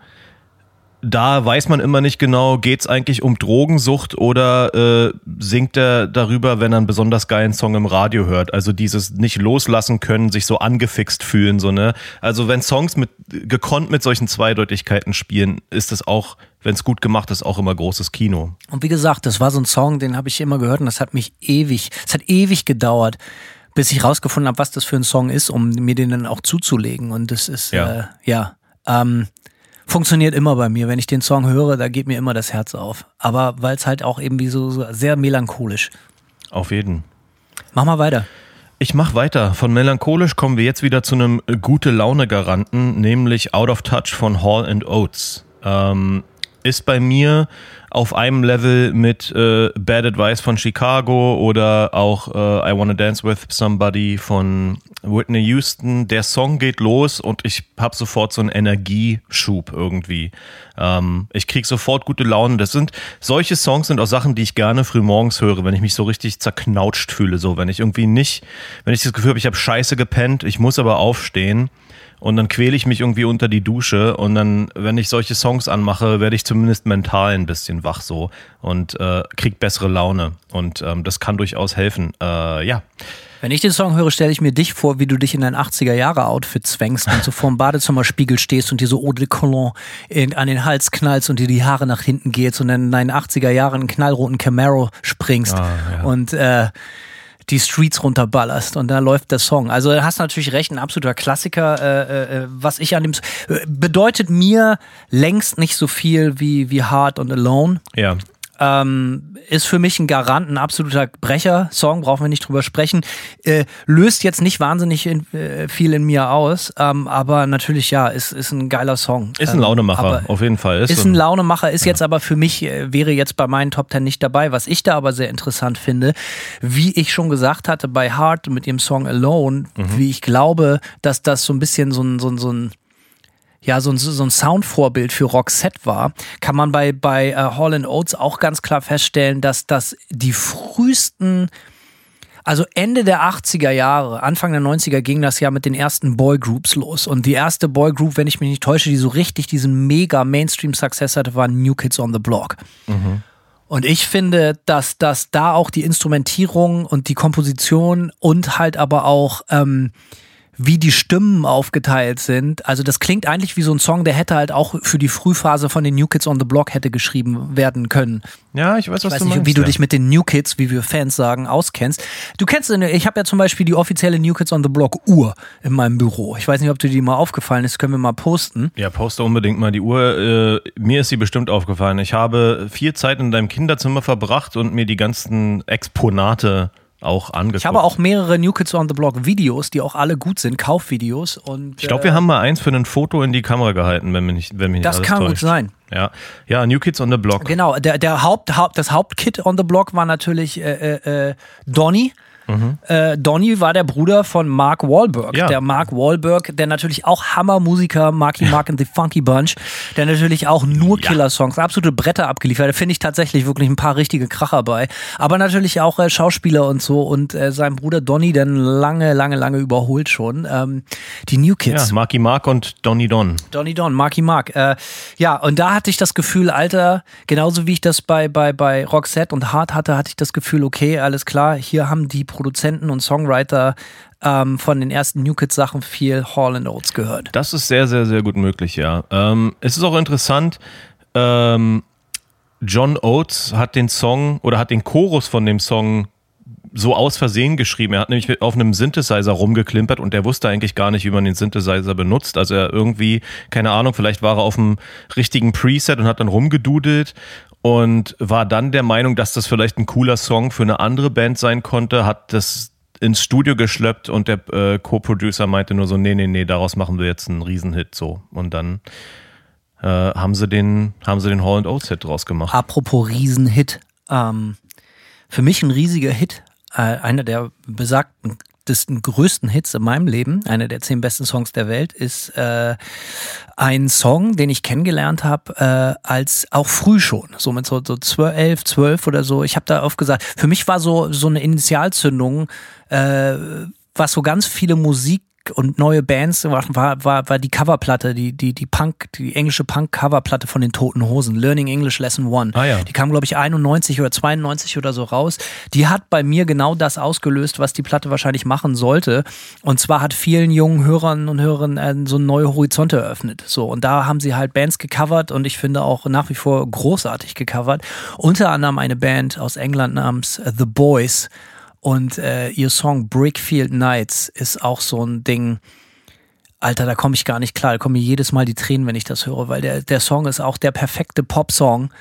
da weiß man immer nicht genau, geht's eigentlich um Drogensucht oder äh, singt er darüber, wenn er einen besonders geilen Song im Radio hört. Also dieses nicht loslassen können, sich so angefixt fühlen, so ne. Also wenn Songs mit gekonnt mit solchen Zweideutigkeiten spielen, ist es auch, wenn es gut gemacht ist, auch immer großes Kino. Und wie gesagt, das war so ein Song, den habe ich immer gehört und das hat mich ewig, es hat ewig gedauert, bis ich rausgefunden habe, was das für ein Song ist, um mir den dann auch zuzulegen. Und das ist, Ja. äh, ja, ähm, funktioniert immer bei mir. Wenn ich den Song höre, da geht mir immer das Herz auf. Aber weil es halt auch irgendwie so, so sehr melancholisch. Auf jeden. Mach mal weiter. Ich mach weiter. Von melancholisch kommen wir jetzt wieder zu einem gute Laune Garanten, nämlich Out of Touch von Hall and Oates. Ähm, ist bei mir auf einem Level mit äh, Bad Advice von Chicago oder auch äh, I Wanna Dance with Somebody von Whitney Houston. Der Song geht los und ich habe sofort so einen Energieschub irgendwie. Ähm, ich krieg sofort gute Laune. Das sind solche Songs sind auch Sachen, die ich gerne früh morgens höre, wenn ich mich so richtig zerknautscht fühle, so wenn ich irgendwie nicht, wenn ich das Gefühl habe, ich habe Scheiße gepennt, ich muss aber aufstehen. Und dann quäle ich mich irgendwie unter die Dusche und dann, wenn ich solche Songs anmache, werde ich zumindest mental ein bisschen wach so und äh, krieg bessere Laune. Und ähm, das kann durchaus helfen. Äh, ja. Wenn ich den Song höre, stelle ich mir dich vor, wie du dich in dein 80er-Jahre-Outfit zwängst und so vorm Badezimmerspiegel stehst und dir so Eau de Cologne in, an den Hals knallst und dir die Haare nach hinten geht und dann in deinen 80er Jahren einen knallroten Camaro springst Ah, ja. und äh, die Streets runterballerst und da läuft der Song. Also du hast natürlich recht, ein absoluter Klassiker. Äh, äh, was ich an dem äh, bedeutet mir längst nicht so viel wie wie Hard und Alone. Ja. Ähm, ist für mich ein Garant, ein absoluter Brecher-Song, brauchen wir nicht drüber sprechen. Äh, löst jetzt nicht wahnsinnig in, äh, viel in mir aus, ähm, aber natürlich ja, ist, ist ein geiler Song. Ist ein Ähm, Launemacher, aber auf jeden Fall. Ist so ein Launemacher, ist jetzt aber für mich, äh, wäre jetzt bei meinen Top Ten nicht dabei. Was ich da aber sehr interessant finde, wie ich schon gesagt hatte bei Heart mit ihrem Song Alone, wie ich glaube, dass das so ein bisschen so ein, so ein, so ein ja, so ein, so ein Soundvorbild für Roxette war, kann man bei, bei äh, Hall Oates auch ganz klar feststellen, dass das die frühesten, also Ende der 80er Jahre, Anfang der 90er ging das ja mit den ersten Boygroups los. Und die erste Boygroup, wenn ich mich nicht täusche, die so richtig diesen mega Mainstream-Success hatte, war New Kids on the Block. Und ich finde, dass, dass da auch die Instrumentierung und die Komposition und halt aber auch ähm, wie die Stimmen aufgeteilt sind. Also das klingt eigentlich wie so ein Song, der hätte halt auch für die Frühphase von den New Kids on the Block hätte geschrieben werden können. ja, ich weiß, was Ich weiß du nicht, meinst. wie du ja. dich mit den New Kids, wie wir Fans sagen, auskennst. Du kennst, ich habe ja zum Beispiel die offizielle New Kids on the Block Uhr in meinem Büro. Ich weiß nicht, ob dir die mal aufgefallen ist, können wir mal posten. Ja, poste unbedingt mal die Uhr. Äh, mir ist sie bestimmt aufgefallen. Ich habe viel Zeit in deinem Kinderzimmer verbracht und mir die ganzen Exponate auch angeguckt. Ich habe auch mehrere New Kids on the Block Videos, die auch alle gut sind, Kaufvideos. Und, Ich glaube, wir haben mal eins für ein Foto in die Kamera gehalten, wenn mich nicht, wenn mich nicht Das kann gut täuscht. sein. Ja, ja, New Kids on the Block. Genau, der, der Haupt, Haupt, das Hauptkit on the Block war natürlich äh, äh, äh, Donny. Äh, Donny war der Bruder von Mark Wahlberg. Mhm. Ja. Der Mark Wahlberg, der natürlich auch Hammermusiker, Marky Mark and the Funky Bunch, der natürlich auch nur Ja. Killer-Songs, absolute Bretter abgeliefert. Da finde ich tatsächlich wirklich ein paar richtige Kracher bei. Aber natürlich auch äh, Schauspieler und so. Und äh, sein Bruder Donny dann lange, lange, lange überholt schon. Ähm, die New Kids. Ja, Marky Mark und Donny Don. Donny Don, Marky Mark. Äh, ja, und da hatte ich das Gefühl, Alter, genauso wie ich das bei, bei, bei Roxette und Hart hatte, hatte ich das Gefühl, okay, alles klar, hier haben die Produzenten und Songwriter ähm, von den ersten New Kids Sachen viel Hall Oates gehört. Das ist sehr, sehr, sehr gut möglich, ja. Ähm, es ist auch interessant, ähm, John Oates hat den Song oder hat den Chorus von dem Song so aus Versehen geschrieben. Er hat nämlich auf einem Synthesizer rumgeklimpert und der wusste eigentlich gar nicht, wie man den Synthesizer benutzt. Also er irgendwie, keine Ahnung, vielleicht war er auf dem richtigen Preset und hat dann rumgedudelt und war dann der Meinung, dass das vielleicht ein cooler Song für eine andere Band sein konnte, hat das ins Studio geschleppt und der äh, Co-Producer meinte nur so, nee, nee, nee, daraus machen wir jetzt einen Riesenhit so. Und dann äh, haben sie den, haben sie den Hall Oates Hit draus gemacht. Apropos Riesenhit. Ähm, für mich ein riesiger Hit. Äh, einer der besagten des größten Hits in meinem Leben, einer der zehn besten Songs der Welt, ist äh, ein Song, den ich kennengelernt habe, äh, als auch früh schon, so mit so, so 12, 11, 12 oder so. Ich habe da oft gesagt, für mich war so, so eine Initialzündung, äh, was so ganz viele Musik und neue Bands war, war, war die Coverplatte, die, die, die Punk, die englische Punk-Coverplatte von den Toten Hosen, Learning English Lesson One. Ah ja. Die kam, glaube ich, 91 oder 92 oder so raus. Die hat bei mir genau das ausgelöst, was die Platte wahrscheinlich machen sollte. Und zwar hat vielen jungen Hörern und Hörern äh, so neue Horizonte eröffnet. So, und da haben sie halt Bands gecovert und ich finde auch nach wie vor großartig gecovert. Unter anderem eine Band aus England namens The Boys. Und äh, ihr Song Brickfield Nights ist auch so ein Ding. Alter, da komme ich gar nicht klar. Da kommen mir jedes Mal die Tränen, wenn ich das höre, weil der, der Song ist auch der perfekte Pop-Song,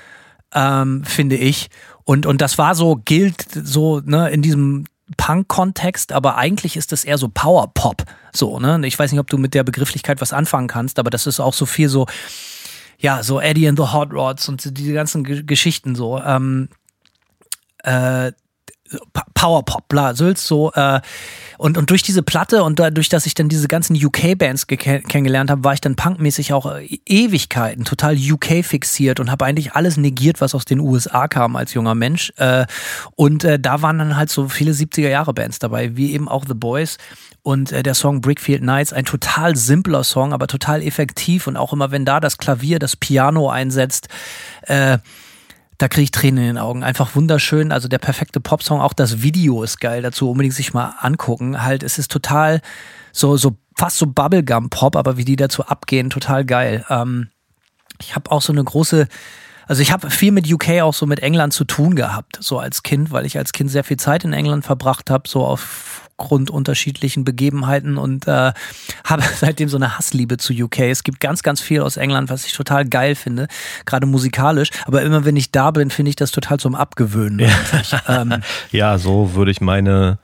ähm, finde ich. Und, und das war so, gilt so, ne, in diesem Punk-Kontext, aber eigentlich ist das eher so Power-Pop. So, ne? Ich weiß nicht, ob du mit der Begrifflichkeit was anfangen kannst, aber das ist auch so viel so, ja, so Eddie and the Hot Rods und diese ganzen Ge Geschichten so. Ähm, äh, Powerpop, bla, Sülz, so. Äh, und, und durch diese Platte und dadurch, dass ich dann diese ganzen UK-Bands kennengelernt habe, war ich dann punkmäßig auch äh, Ewigkeiten total UK-fixiert und habe eigentlich alles negiert, was aus den USA kam als junger Mensch. Äh, und äh, da waren dann halt so viele 70er-Jahre-Bands dabei, wie eben auch The Boys. Und der Song Brickfield Nights, ein total simpler Song, aber total effektiv. Und auch immer, wenn da das Klavier, das Piano einsetzt, da kriege ich Tränen in den Augen. Einfach wunderschön. Also der perfekte Popsong. Auch das Video ist geil dazu. Unbedingt sich mal angucken. Halt, es ist total so, so fast so Bubblegum-Pop, aber wie die dazu abgehen, total geil. Ähm, ich habe auch so eine große Also ich habe viel mit UK auch so mit England zu tun gehabt, so als Kind, weil ich als Kind sehr viel Zeit in England verbracht habe, so aufgrund unterschiedlichen Begebenheiten und äh, (laughs) habe seitdem so eine Hassliebe zu UK. Es gibt ganz, ganz viel aus England, was ich total geil finde, gerade musikalisch. Aber immer wenn ich da bin, finde ich das total zum Abgewöhnen. Ja, ähm, (laughs) ja so würde ich meine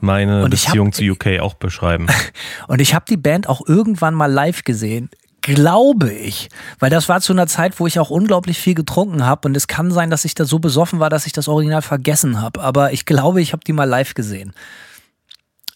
meine Beziehung hab, zu UK auch beschreiben. (laughs) Und ich habe die Band auch irgendwann mal live gesehen glaube ich. Weil das war zu einer Zeit, wo ich auch unglaublich viel getrunken habe. Und es kann sein, dass ich da so besoffen war, dass ich das Original vergessen habe. Aber ich glaube, ich habe die mal live gesehen.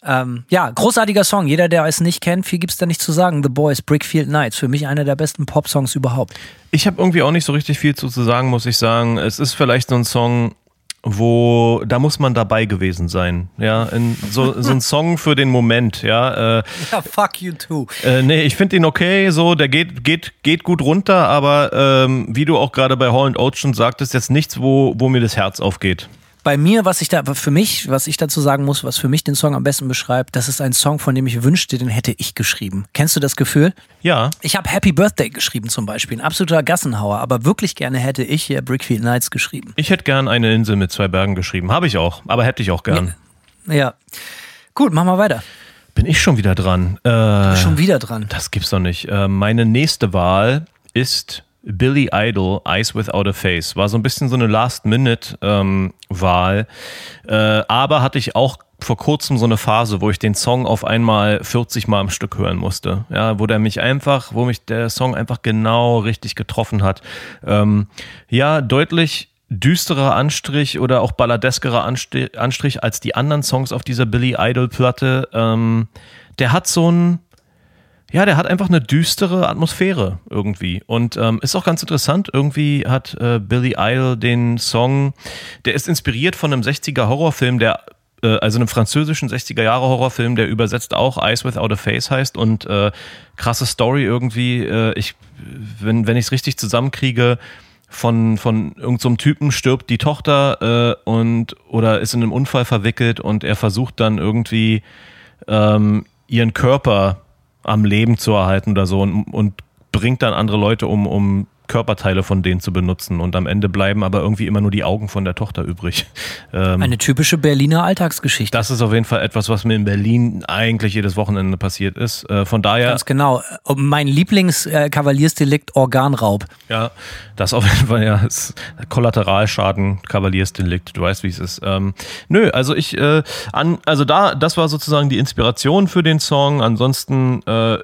Ähm, ja, großartiger Song. Jeder, der es nicht kennt, viel gibt es da nicht zu sagen. The Boys, Brickfield Nights. Für mich einer der besten Pop-Songs überhaupt. Ich habe irgendwie auch nicht so richtig viel zu, zu sagen, muss ich sagen. Es ist vielleicht so ein Song, wo da muss man dabei gewesen sein, ja, in, so, so ein Song für den Moment, ja. Äh, (laughs) ja, fuck you too. Äh, nee, ich finde ihn okay, so, der geht, geht, geht gut runter, aber ähm, wie du auch gerade bei Holland Oates schon sagtest, jetzt nichts, wo, wo mir das Herz aufgeht bei mir, was ich da für mich, was ich dazu sagen muss, was für mich den Song am besten beschreibt, das ist ein Song, von dem ich wünschte, den hätte ich geschrieben. Kennst du das Gefühl? Ja. Ich habe Happy Birthday geschrieben zum Beispiel, ein absoluter Gassenhauer, aber wirklich gerne hätte ich hier Brickfield Nights geschrieben. Ich hätte gern eine Insel mit zwei Bergen geschrieben, habe ich auch, aber hätte ich auch gern. Ja. ja. Gut, machen wir weiter. Bin ich schon wieder dran? Äh, schon wieder dran. Das gibt's doch nicht. Äh, meine nächste Wahl ist Billy Idol, Eyes Without a Face. War so ein bisschen so eine Last-Minute-Wahl. Ähm, äh, aber hatte ich auch vor kurzem so eine Phase, wo ich den Song auf einmal 40 Mal am Stück hören musste. Ja, wo der mich einfach, wo mich der Song einfach genau richtig getroffen hat. Ähm, ja, deutlich düsterer Anstrich oder auch balladeskerer Anstrich als die anderen Songs auf dieser Billy Idol Platte. Ähm, der hat so ein, ja, der hat einfach eine düstere Atmosphäre irgendwie. Und ähm, ist auch ganz interessant. Irgendwie hat äh, Billy Idol den Song, der ist inspiriert von einem 60er Horrorfilm, der äh, also einem französischen 60er Jahre Horrorfilm, der übersetzt auch Eyes Without a Face heißt und äh, krasse Story irgendwie. Äh, ich, wenn, wenn ich es richtig zusammenkriege, von, von irgendeinem so Typen stirbt die Tochter äh, und oder ist in einem Unfall verwickelt und er versucht dann irgendwie ähm, ihren Körper am Leben zu erhalten oder so und, und bringt dann andere Leute um, um Körperteile von denen zu benutzen und am Ende bleiben aber irgendwie immer nur die Augen von der Tochter übrig. Ähm, Eine typische Berliner Alltagsgeschichte. Das ist auf jeden Fall etwas, was mir in Berlin eigentlich jedes Wochenende passiert ist. Äh, von daher. Ganz genau. Mein Lieblingskavaliersdelikt Organraub. Ja, das auf jeden Fall ja ist Kollateralschaden, Kavaliersdelikt. Du weißt, wie es ist. Ähm, nö, also ich äh, an, also da, das war sozusagen die Inspiration für den Song. Ansonsten äh,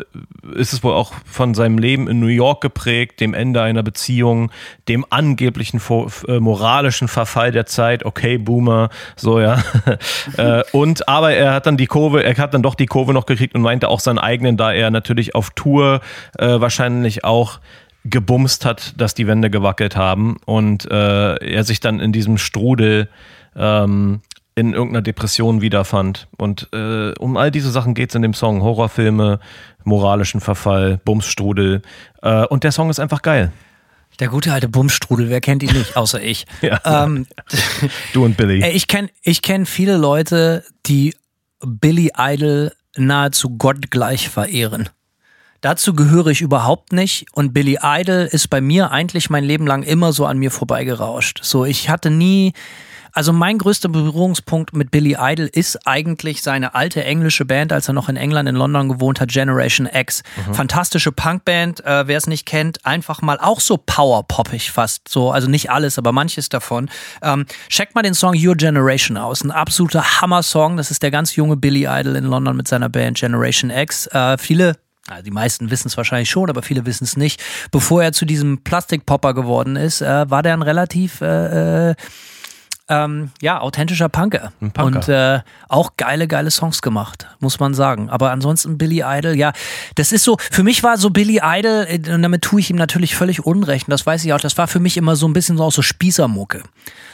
ist es wohl auch von seinem Leben in New York geprägt, dem Ende einer Beziehung, dem angeblichen äh, moralischen Verfall der Zeit, okay, Boomer, so ja. (laughs) äh, und aber er hat dann die Kurve, er hat dann doch die Kurve noch gekriegt und meinte auch seinen eigenen, da er natürlich auf Tour äh, wahrscheinlich auch gebumst hat, dass die Wände gewackelt haben und äh, er sich dann in diesem Strudel ähm, in irgendeiner Depression wiederfand. Und äh, um all diese Sachen geht es in dem Song. Horrorfilme, moralischen Verfall, Bumsstrudel. Äh, und der Song ist einfach geil. Der gute alte Bumsstrudel, wer kennt ihn nicht, außer ich. (laughs) ja. ähm, du und Billy. Ich kenne ich kenn viele Leute, die Billy Idol nahezu gottgleich verehren. Dazu gehöre ich überhaupt nicht und Billy Idol ist bei mir eigentlich mein Leben lang immer so an mir vorbeigerauscht. So, ich hatte nie also mein größter Berührungspunkt mit Billy Idol ist eigentlich seine alte englische Band, als er noch in England in London gewohnt hat, Generation X. Mhm. Fantastische Punkband, äh, wer es nicht kennt, einfach mal auch so powerpoppig fast. So, also nicht alles, aber manches davon. Ähm, checkt mal den Song Your Generation aus. Ein absoluter Hammer-Song. Das ist der ganz junge Billy Idol in London mit seiner Band Generation X. Äh, viele also die meisten wissen es wahrscheinlich schon, aber viele wissen es nicht. Bevor er zu diesem Plastikpopper geworden ist, äh, war der ein relativ äh, äh ähm, ja, authentischer Punker. Punker. Und äh, auch geile, geile Songs gemacht, muss man sagen. Aber ansonsten Billy Idol, ja, das ist so, für mich war so Billy Idol, äh, und damit tue ich ihm natürlich völlig Unrecht, und das weiß ich auch, das war für mich immer so ein bisschen so auch so Spießermucke.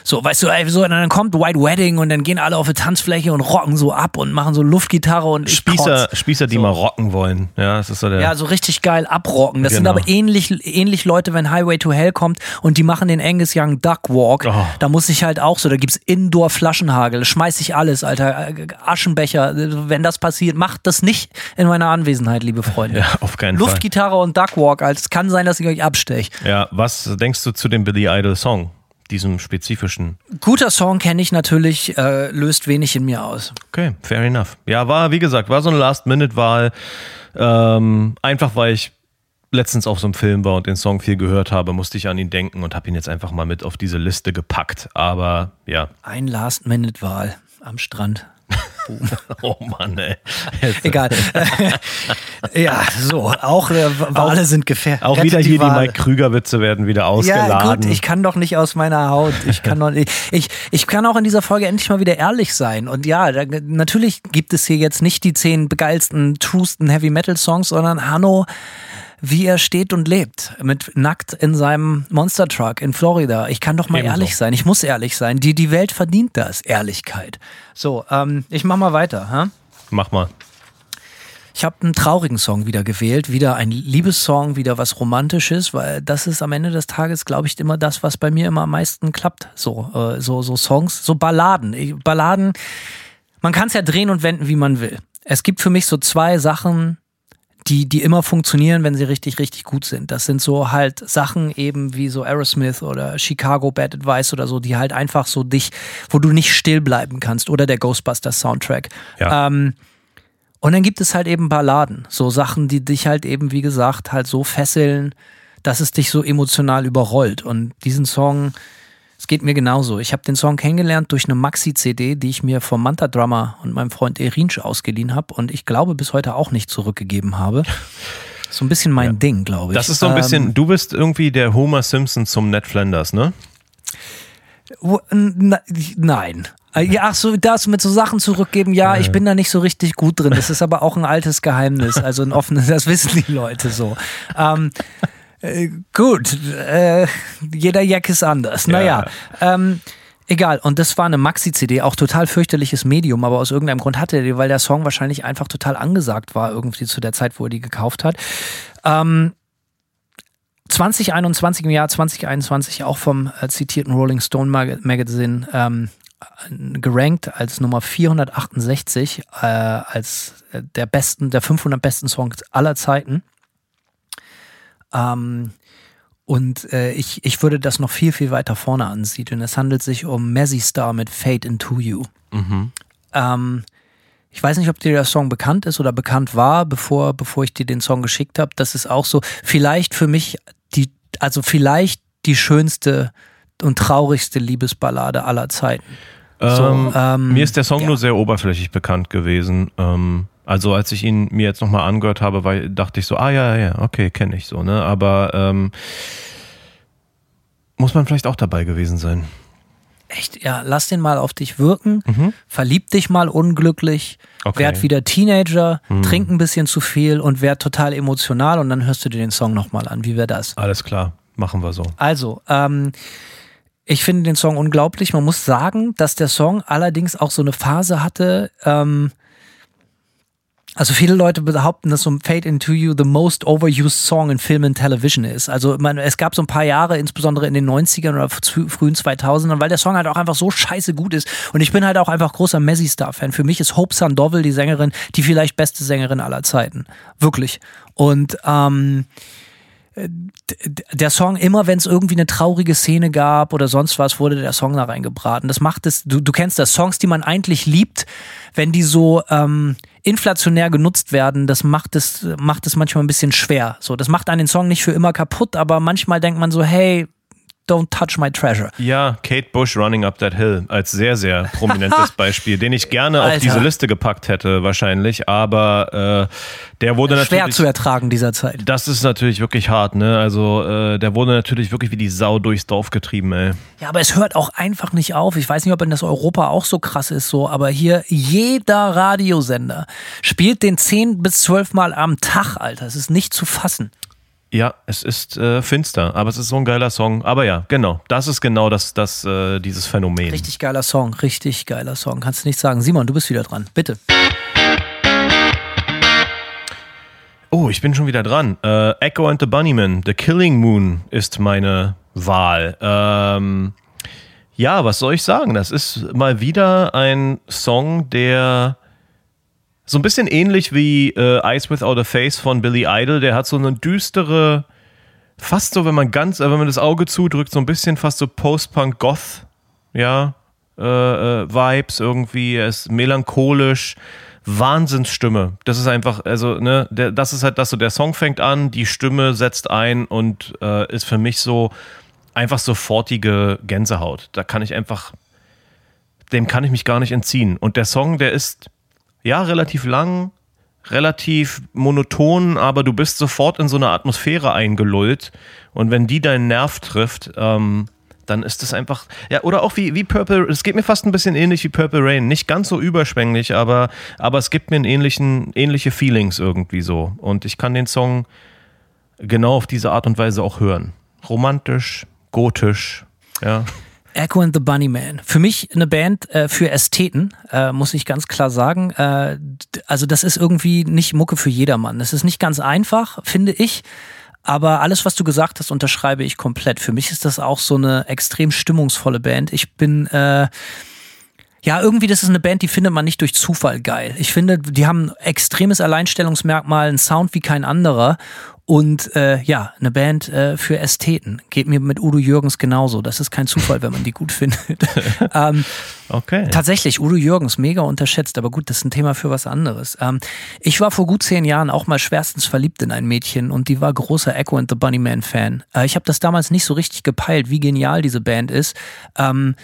So, weißt du, ey, so, und dann kommt White Wedding und dann gehen alle auf die Tanzfläche und rocken so ab und machen so Luftgitarre und Spießer, Spießer, die so. mal rocken wollen. Ja, das ist so der. Ja, so richtig geil abrocken. Das genau. sind aber ähnlich, ähnlich Leute, wenn Highway to Hell kommt und die machen den Angus Young Duck Walk. Oh. Da muss ich halt auch so oder gibt's Indoor-Flaschenhagel, schmeiß ich alles, Alter, Aschenbecher, wenn das passiert, macht das nicht in meiner Anwesenheit, liebe Freunde. Ja, auf keinen Fall. Luftgitarre und Duckwalk, also es kann sein, dass ich euch absteche. Ja, was denkst du zu dem Billy Idol Song? Diesem spezifischen. Guter Song kenne ich natürlich, äh, löst wenig in mir aus. Okay, fair enough. Ja, war, wie gesagt, war so eine Last-Minute-Wahl. Ähm, einfach weil ich letztens auf so einem Film war und den Song viel gehört habe, musste ich an ihn denken und habe ihn jetzt einfach mal mit auf diese Liste gepackt. Aber ja. Ein Last-Minute-Wahl am Strand. (laughs) Oh Mann, ey. (laughs) Egal. (laughs) ja, so, auch äh, Wale sind gefährlich. Auch wieder hier die, die Mike Krüger-Witze werden wieder ausgeladen. Ja, gut, ich kann doch nicht aus meiner Haut. Ich kann doch nicht. Ich, ich kann auch in dieser Folge endlich mal wieder ehrlich sein. Und ja, da, natürlich gibt es hier jetzt nicht die zehn geilsten, truesten Heavy Metal Songs, sondern Hanno wie er steht und lebt, mit nackt in seinem Monster Truck in Florida. Ich kann doch mal Ebenso. ehrlich sein. Ich muss ehrlich sein. Die, die Welt verdient das, Ehrlichkeit. So, ähm, ich mach mal weiter. Hä? Mach mal. Ich habe einen traurigen Song wieder gewählt, wieder ein Liebessong, wieder was Romantisches, weil das ist am Ende des Tages, glaube ich, immer das, was bei mir immer am meisten klappt. So, äh, so, so Songs, so Balladen. Ich- Balladen, man kann es ja drehen und wenden, wie man will. Es gibt für mich so zwei Sachen, die, die immer funktionieren, wenn sie richtig, richtig gut sind. Das sind so halt Sachen eben wie so Aerosmith oder Chicago Bad Advice oder so, die halt einfach so dich, wo du nicht still bleiben kannst oder der Ghostbusters Soundtrack. Ja. Ähm, und dann gibt es halt eben Balladen, so Sachen, die dich halt eben, wie gesagt, halt so fesseln, dass es dich so emotional überrollt. Und diesen Song, es geht mir genauso. Ich habe den Song kennengelernt durch eine Maxi-CD, die ich mir vom Manta Drummer und meinem Freund Erinsch ausgeliehen habe und ich glaube bis heute auch nicht zurückgegeben habe. (laughs) So ein bisschen mein Ding, glaube ich. Das ist so ein bisschen, Ähm, du bist irgendwie der Homer Simpson zum Ned Flanders, ne? nein. Äh, Ja, ach so, das mit so Sachen zurückgeben, ja, ich bin da nicht so richtig gut drin. Das ist aber auch ein altes Geheimnis, also ein offenes, das wissen die Leute so. Ähm, äh, gut, äh, jeder Jack ist anders. Naja, ähm, egal. Und das war eine Maxi-CD, auch total fürchterliches Medium, aber aus irgendeinem Grund hatte er die, weil der Song wahrscheinlich einfach total angesagt war, irgendwie zu der Zeit, wo er die gekauft hat. Ähm, 2021, im Jahr 2021 auch vom äh, zitierten Rolling Stone Mag Magazine ähm, äh, gerankt als Nummer 468 äh, als äh, der besten, der 500 besten Songs aller Zeiten. Ähm, und äh, ich, ich würde das noch viel, viel weiter vorne ansiedeln. Es handelt sich um Mazzy Star mit Fate into You. Ähm, ich weiß nicht, ob dir der Song bekannt ist oder bekannt war, bevor, bevor ich dir den Song geschickt habe. Das ist auch so, vielleicht für mich die, also vielleicht die schönste und traurigste Liebesballade aller Zeiten. So, Ähm, ähm, mir ist der Song ja. nur sehr oberflächlich bekannt gewesen. Ähm, also als ich ihn mir jetzt nochmal angehört habe, war, dachte ich so, ah ja, ja, okay, kenne ich so, ne? Aber ähm, muss man vielleicht auch dabei gewesen sein. Echt, ja, lass den mal auf dich wirken, verlieb dich mal unglücklich, Okay. werd wieder Teenager, trink ein bisschen zu viel und werd total emotional und dann hörst du dir den Song nochmal an. Wie wäre das? Alles klar, machen wir so. Also, ähm, ich finde den Song unglaublich. Man muss sagen, dass der Song allerdings auch so eine Phase hatte, ähm, also viele Leute behaupten, dass so Fade Into You the most overused song in Film and Television ist. Also man, es gab so ein paar Jahre, insbesondere in den 90ern oder frü- frühen 2000ern, weil der Song halt auch einfach so scheiße gut ist. Und ich bin halt auch einfach großer Messi Star Fan. Für mich ist Hope Sandoval die Sängerin, die vielleicht beste Sängerin aller Zeiten. Wirklich. Und ähm, der Song, immer wenn es irgendwie eine traurige Szene gab oder sonst was, wurde der Song da reingebraten. Das macht es, du, du kennst das, Songs, die man eigentlich liebt, wenn die so ähm, inflationär genutzt werden, das macht es, macht es manchmal ein bisschen schwer. So, das macht einen Song nicht für immer kaputt, aber manchmal denkt man so, hey, don't touch my treasure. Ja, Kate Bush Running Up That Hill als sehr, sehr prominentes (laughs) Beispiel, den ich gerne auf Alter. diese Liste gepackt hätte, wahrscheinlich, aber äh, der wurde Schwer natürlich. zu ertragen dieser Zeit. das ist natürlich wirklich hart, ne? Also, äh, der wurde natürlich wirklich wie die Sau durchs Dorf getrieben, ey. Ja, aber es hört auch einfach nicht auf. Ich weiß nicht, ob in das Europa auch so krass ist, so, aber hier jeder Radiosender spielt den 10 bis 12 Mal am Tag, Alter. Es ist nicht zu fassen. Ja, es ist äh, finster, aber es ist so ein geiler Song. Aber ja, genau, das ist genau das, das äh, dieses Phänomen. Richtig geiler Song, richtig geiler Song. Kannst du nicht sagen. Simon, du bist wieder dran. Bitte. Oh, ich bin schon wieder dran. Äh, Echo and the Bunnymen, The Killing Moon ist meine Wahl. Ähm, Ja, was soll ich sagen? Das ist mal wieder ein Song, der so ein bisschen ähnlich wie äh, Eyes Without a Face von Billy Idol. Der hat so eine düstere, fast so, wenn man ganz, äh, wenn man das Auge zudrückt, so ein bisschen fast so Post-Punk-Goth, ja, äh, äh, Vibes irgendwie. Er ist melancholisch. Wahnsinnsstimme. Das ist einfach, also, ne, der, das ist halt das so, der Song fängt an, die Stimme setzt ein und äh, ist für mich so einfach sofortige Gänsehaut. Da kann ich einfach, dem kann ich mich gar nicht entziehen. Und der Song, der ist ja relativ lang, relativ monoton, aber du bist sofort in so eine Atmosphäre eingelullt. Und wenn die deinen Nerv trifft, ähm, dann ist es einfach, ja, oder auch wie, wie Purple, es geht mir fast ein bisschen ähnlich wie Purple Rain. Nicht ganz so überschwänglich, aber, aber es gibt mir einen ähnlichen, ähnliche Feelings irgendwie so. Und ich kann den Song genau auf diese Art und Weise auch hören. Romantisch, gotisch, ja. Echo and the Bunnyman. Für mich eine Band äh, für Ästheten, äh, muss ich ganz klar sagen. Äh, also das ist irgendwie nicht Mucke für jedermann. Das ist nicht ganz einfach, finde ich. Aber alles, was du gesagt hast, unterschreibe ich komplett. Für mich ist das auch so eine extrem stimmungsvolle Band. Ich bin äh, ja, irgendwie, das ist eine Band, die findet man nicht durch Zufall geil. Ich finde, die haben ein extremes Alleinstellungsmerkmal, einen Sound wie kein anderer. Und äh, ja, eine Band äh, für Ästheten. Geht mir mit Udo Jürgens genauso. Das ist kein Zufall, wenn man die gut (laughs) findet. (laughs) ähm, okay. Tatsächlich, Udo Jürgens, mega unterschätzt, aber gut, das ist ein Thema für was anderes. Ähm, ich war vor gut zehn Jahren auch mal schwerstens verliebt in ein Mädchen und die war großer Echo and the Bunnyman Fan. Äh, ich habe das damals nicht so richtig gepeilt, wie genial diese Band ist. Ähm,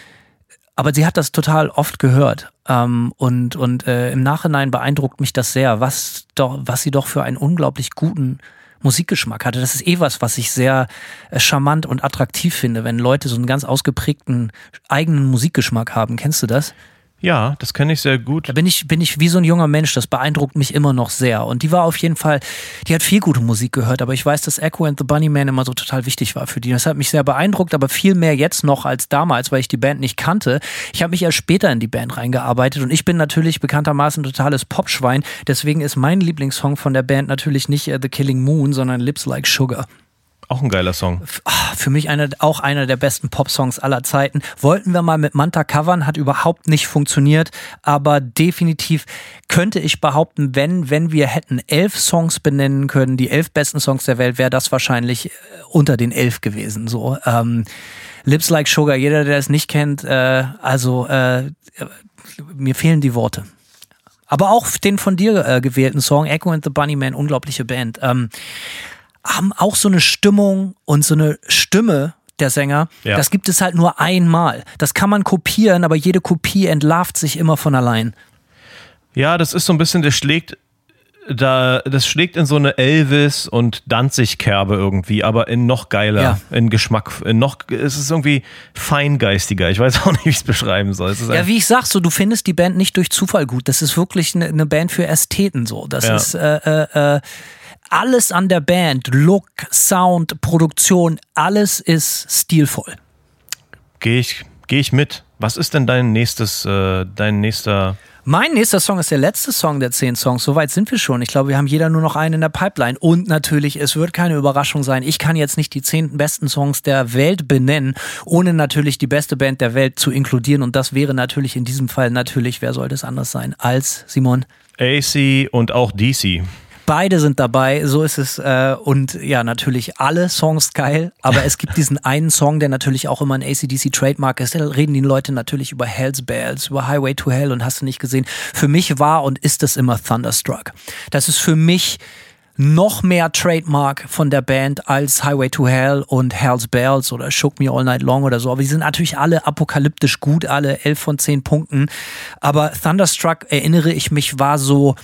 aber sie hat das total oft gehört. Ähm, und und äh, im Nachhinein beeindruckt mich das sehr, was, doch, was sie doch für einen unglaublich guten Musikgeschmack hatte. Das ist eh was, was ich sehr äh, charmant und attraktiv finde, wenn Leute so einen ganz ausgeprägten eigenen Musikgeschmack haben. Kennst du das? Ja, das kenne ich sehr gut. Da bin ich, bin ich wie so ein junger Mensch, das beeindruckt mich immer noch sehr. Und die war auf jeden Fall, die hat viel gute Musik gehört, aber ich weiß, dass Echo and the Bunnyman immer so total wichtig war für die. Das hat mich sehr beeindruckt, aber viel mehr jetzt noch als damals, weil ich die Band nicht kannte. Ich habe mich erst später in die Band reingearbeitet und ich bin natürlich bekanntermaßen ein totales Popschwein. Deswegen ist mein Lieblingssong von der Band natürlich nicht uh, The Killing Moon, sondern Lips Like Sugar. Auch ein geiler Song. Ah, für mich eine, auch einer der besten Pop-Songs aller Zeiten. Wollten wir mal mit Manta covern, hat überhaupt nicht funktioniert, aber definitiv könnte ich behaupten, wenn, wenn wir hätten elf Songs benennen können, die elf besten Songs der Welt, wäre das wahrscheinlich äh, unter den elf gewesen. So ähm, Lips Like Sugar, jeder, der es nicht kennt, äh, also äh, mir fehlen die Worte. Aber auch den von dir äh, gewählten Song Echo and the Bunnyman, unglaubliche Band. Ähm, haben auch so eine Stimmung und so eine Stimme der Sänger. Ja. Das gibt es halt nur einmal. Das kann man kopieren, aber jede Kopie entlarvt sich immer von allein. Ja, das ist so ein bisschen, der schlägt da, das schlägt in so eine Elvis- und Danzig-Kerbe irgendwie, aber in noch geiler, ja. in Geschmack, in noch, es ist irgendwie feingeistiger. Ich weiß (laughs) auch nicht, wie ich es beschreiben soll. ja, wie ich sag, so, du findest die Band nicht durch Zufall gut. Das ist wirklich eine, eine Band für Ästheten, so. Das ja. ist, äh, äh, äh alles an der Band, Look, Sound, Produktion, alles ist stilvoll. Gehe ich, geh ich mit. Was ist denn dein nächstes, äh, dein nächster mein nächster Song ist der letzte Song der zehn Songs. Soweit sind wir schon. Ich glaube, wir haben jeder nur noch einen in der Pipeline. Und natürlich, es wird keine Überraschung sein. Ich kann jetzt nicht die zehn besten Songs der Welt benennen, ohne natürlich die beste Band der Welt zu inkludieren. Und das wäre natürlich in diesem Fall natürlich, wer soll das anders sein als Simon? AC und auch DC. Beide sind dabei, so ist es. Äh, und ja, natürlich alle Songs geil, aber es gibt diesen einen Song, der natürlich auch immer ein ACDC Trademark ist. Da reden die Leute natürlich über Hell's Bells, über Highway to Hell und hast du nicht gesehen. Für mich war und ist es immer Thunderstruck. Das ist für mich noch mehr Trademark von der Band als Highway to Hell und Hell's Bells oder Shook Me All Night Long oder so. Aber die sind natürlich alle apokalyptisch gut, alle elf von zehn Punkten. Aber Thunderstruck, erinnere ich mich, war so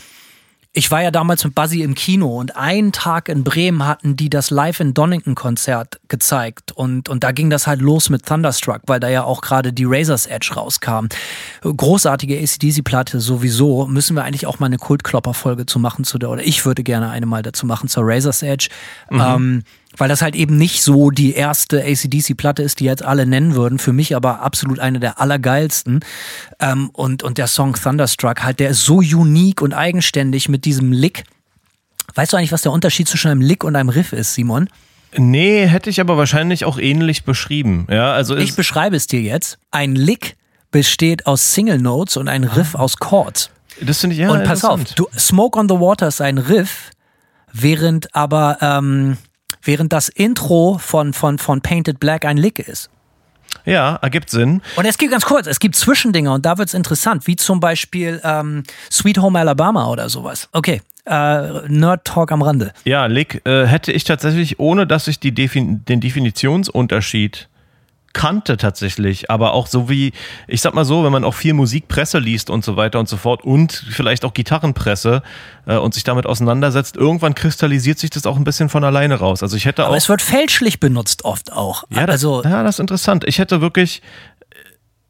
ich war ja damals mit Buzzy im Kino und einen Tag in Bremen hatten die das Live in Donington Konzert gezeigt und, und da ging das halt los mit Thunderstruck, weil da ja auch gerade die Razor's Edge rauskam. Großartige ACDC-Platte sowieso. Müssen wir eigentlich auch mal eine Kultklopper-Folge zu machen zu der, oder ich würde gerne eine mal dazu machen zur Razor's Edge. Mhm. Ähm, weil das halt eben nicht so die erste ACDC-Platte ist, die jetzt alle nennen würden. Für mich aber absolut eine der allergeilsten. Ähm, und, und der Song Thunderstruck halt, der ist so unique und eigenständig mit diesem Lick. Weißt du eigentlich, was der Unterschied zwischen einem Lick und einem Riff ist, Simon? Nee, hätte ich aber wahrscheinlich auch ähnlich beschrieben. Ja, also ich beschreibe es dir jetzt. Ein Lick besteht aus Single Notes und ein Riff aus Chords. Das finde ich ja Und pass auf, du, Smoke on the Water ist ein Riff, während aber ähm, während das Intro von, von, von Painted Black ein Lick ist. Ja, ergibt Sinn. Und es gibt ganz kurz, es gibt Zwischendinger und da wird es interessant, wie zum Beispiel ähm, Sweet Home Alabama oder sowas. Okay, äh, Nerd Talk am Rande. Ja, Lick äh, hätte ich tatsächlich, ohne dass ich die Defin den Definitionsunterschied kannte tatsächlich, aber auch so wie, ich sag mal so, wenn man auch viel Musikpresse liest und so weiter und so fort und vielleicht auch Gitarrenpresse äh, und sich damit auseinandersetzt, irgendwann kristallisiert sich das auch ein bisschen von alleine raus. Also ich hätte aber auch. es wird fälschlich benutzt oft auch. Ja, das, also, ja, das ist interessant. Ich hätte wirklich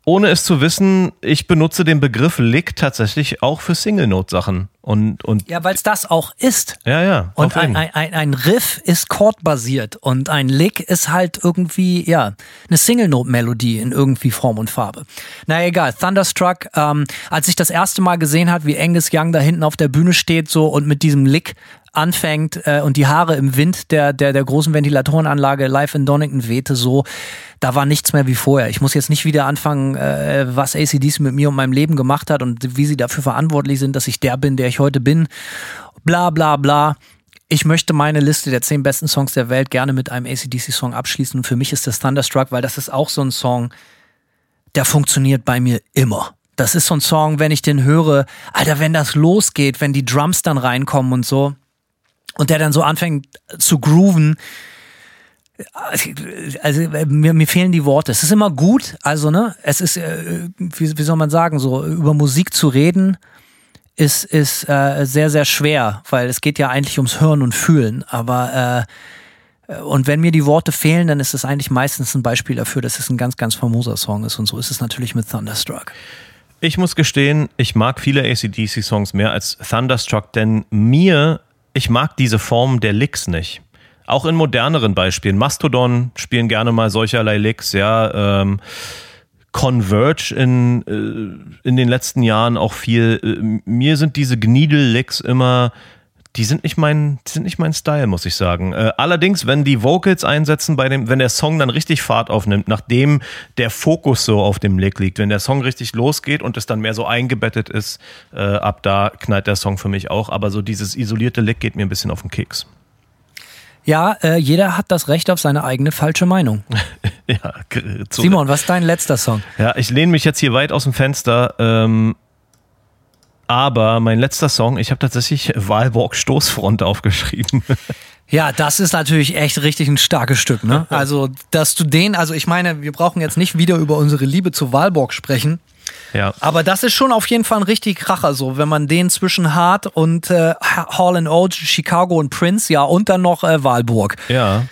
ohne es zu wissen, ich benutze den Begriff Lick tatsächlich auch für Single-Note-Sachen. Und, und ja, weil es das auch ist. Ja, ja. Und ein, ein, ein Riff ist chordbasiert und ein Lick ist halt irgendwie, ja, eine Single-Note-Melodie in irgendwie Form und Farbe. Na egal, Thunderstruck, ähm, als ich das erste Mal gesehen hat, wie Angus Young da hinten auf der Bühne steht so und mit diesem Lick anfängt äh, und die Haare im Wind der, der, der großen Ventilatorenanlage live in Donington wehte, so, da war nichts mehr wie vorher. Ich muss jetzt nicht wieder anfangen, äh, was ACDC mit mir und meinem Leben gemacht hat und wie sie dafür verantwortlich sind, dass ich der bin, der ich heute bin. Bla bla bla. Ich möchte meine Liste der zehn besten Songs der Welt gerne mit einem ACDC-Song abschließen. Und für mich ist das Thunderstruck, weil das ist auch so ein Song, der funktioniert bei mir immer. Das ist so ein Song, wenn ich den höre, Alter, wenn das losgeht, wenn die Drums dann reinkommen und so, und der dann so anfängt zu grooven. Also mir, mir fehlen die Worte. Es ist immer gut, also ne, es ist, äh, wie, wie soll man sagen, so über Musik zu reden ist, ist äh, sehr, sehr schwer, weil es geht ja eigentlich ums Hören und Fühlen. Aber äh, und wenn mir die Worte fehlen, dann ist es eigentlich meistens ein Beispiel dafür, dass es ein ganz, ganz famoser Song ist. Und so ist es natürlich mit Thunderstruck. Ich muss gestehen, ich mag viele ACDC-Songs mehr als Thunderstruck, denn mir ich mag diese Form der Licks nicht. Auch in moderneren Beispielen. Mastodon spielen gerne mal solcherlei Licks, ja. Ähm, Converge in, äh, in den letzten Jahren auch viel. Äh, mir sind diese Gniedel-Licks immer, die sind nicht mein, die sind nicht mein Style, muss ich sagen. Äh, allerdings, wenn die Vocals einsetzen bei dem, wenn der Song dann richtig Fahrt aufnimmt, nachdem der Fokus so auf dem Lick liegt, wenn der Song richtig losgeht und es dann mehr so eingebettet ist, äh, ab da knallt der Song für mich auch. Aber so dieses isolierte Lick geht mir ein bisschen auf den Keks. Ja, äh, jeder hat das Recht auf seine eigene falsche Meinung. (laughs) ja, Simon, was ist dein letzter Song? Ja, ich lehne mich jetzt hier weit aus dem Fenster. Ähm, aber mein letzter Song, ich habe tatsächlich Wahlborg Stoßfront aufgeschrieben. (laughs) Ja, das ist natürlich echt richtig ein starkes Stück, ne? Also, dass du den, also ich meine, wir brauchen jetzt nicht wieder über unsere Liebe zu Wahlborg sprechen. Ja. Aber das ist schon auf jeden Fall ein richtig Kracher, so, wenn man den zwischen Hart und äh, Hall Oates, Chicago und Prince, ja, und dann noch äh, Wahlburg. Ja.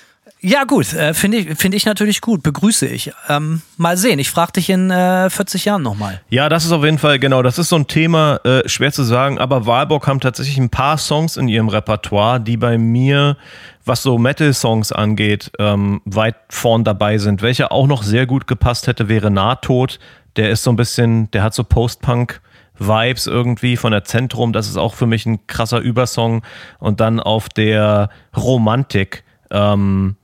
Ja, gut, äh, finde ich, find ich natürlich gut, begrüße ich. Ähm, mal sehen, ich frage dich in äh, 40 Jahren nochmal. Ja, das ist auf jeden Fall, genau, das ist so ein Thema, äh, schwer zu sagen, aber Wahlburg haben tatsächlich ein paar Songs in ihrem Repertoire, die bei mir, was so Metal-Songs angeht, ähm, weit vorn dabei sind. Welcher auch noch sehr gut gepasst hätte, wäre Nahtod. Der ist so ein bisschen, der hat so Post-Punk. Vibes irgendwie von der Zentrum, das ist auch für mich ein krasser Übersong. Und dann auf der Romantik, ähm,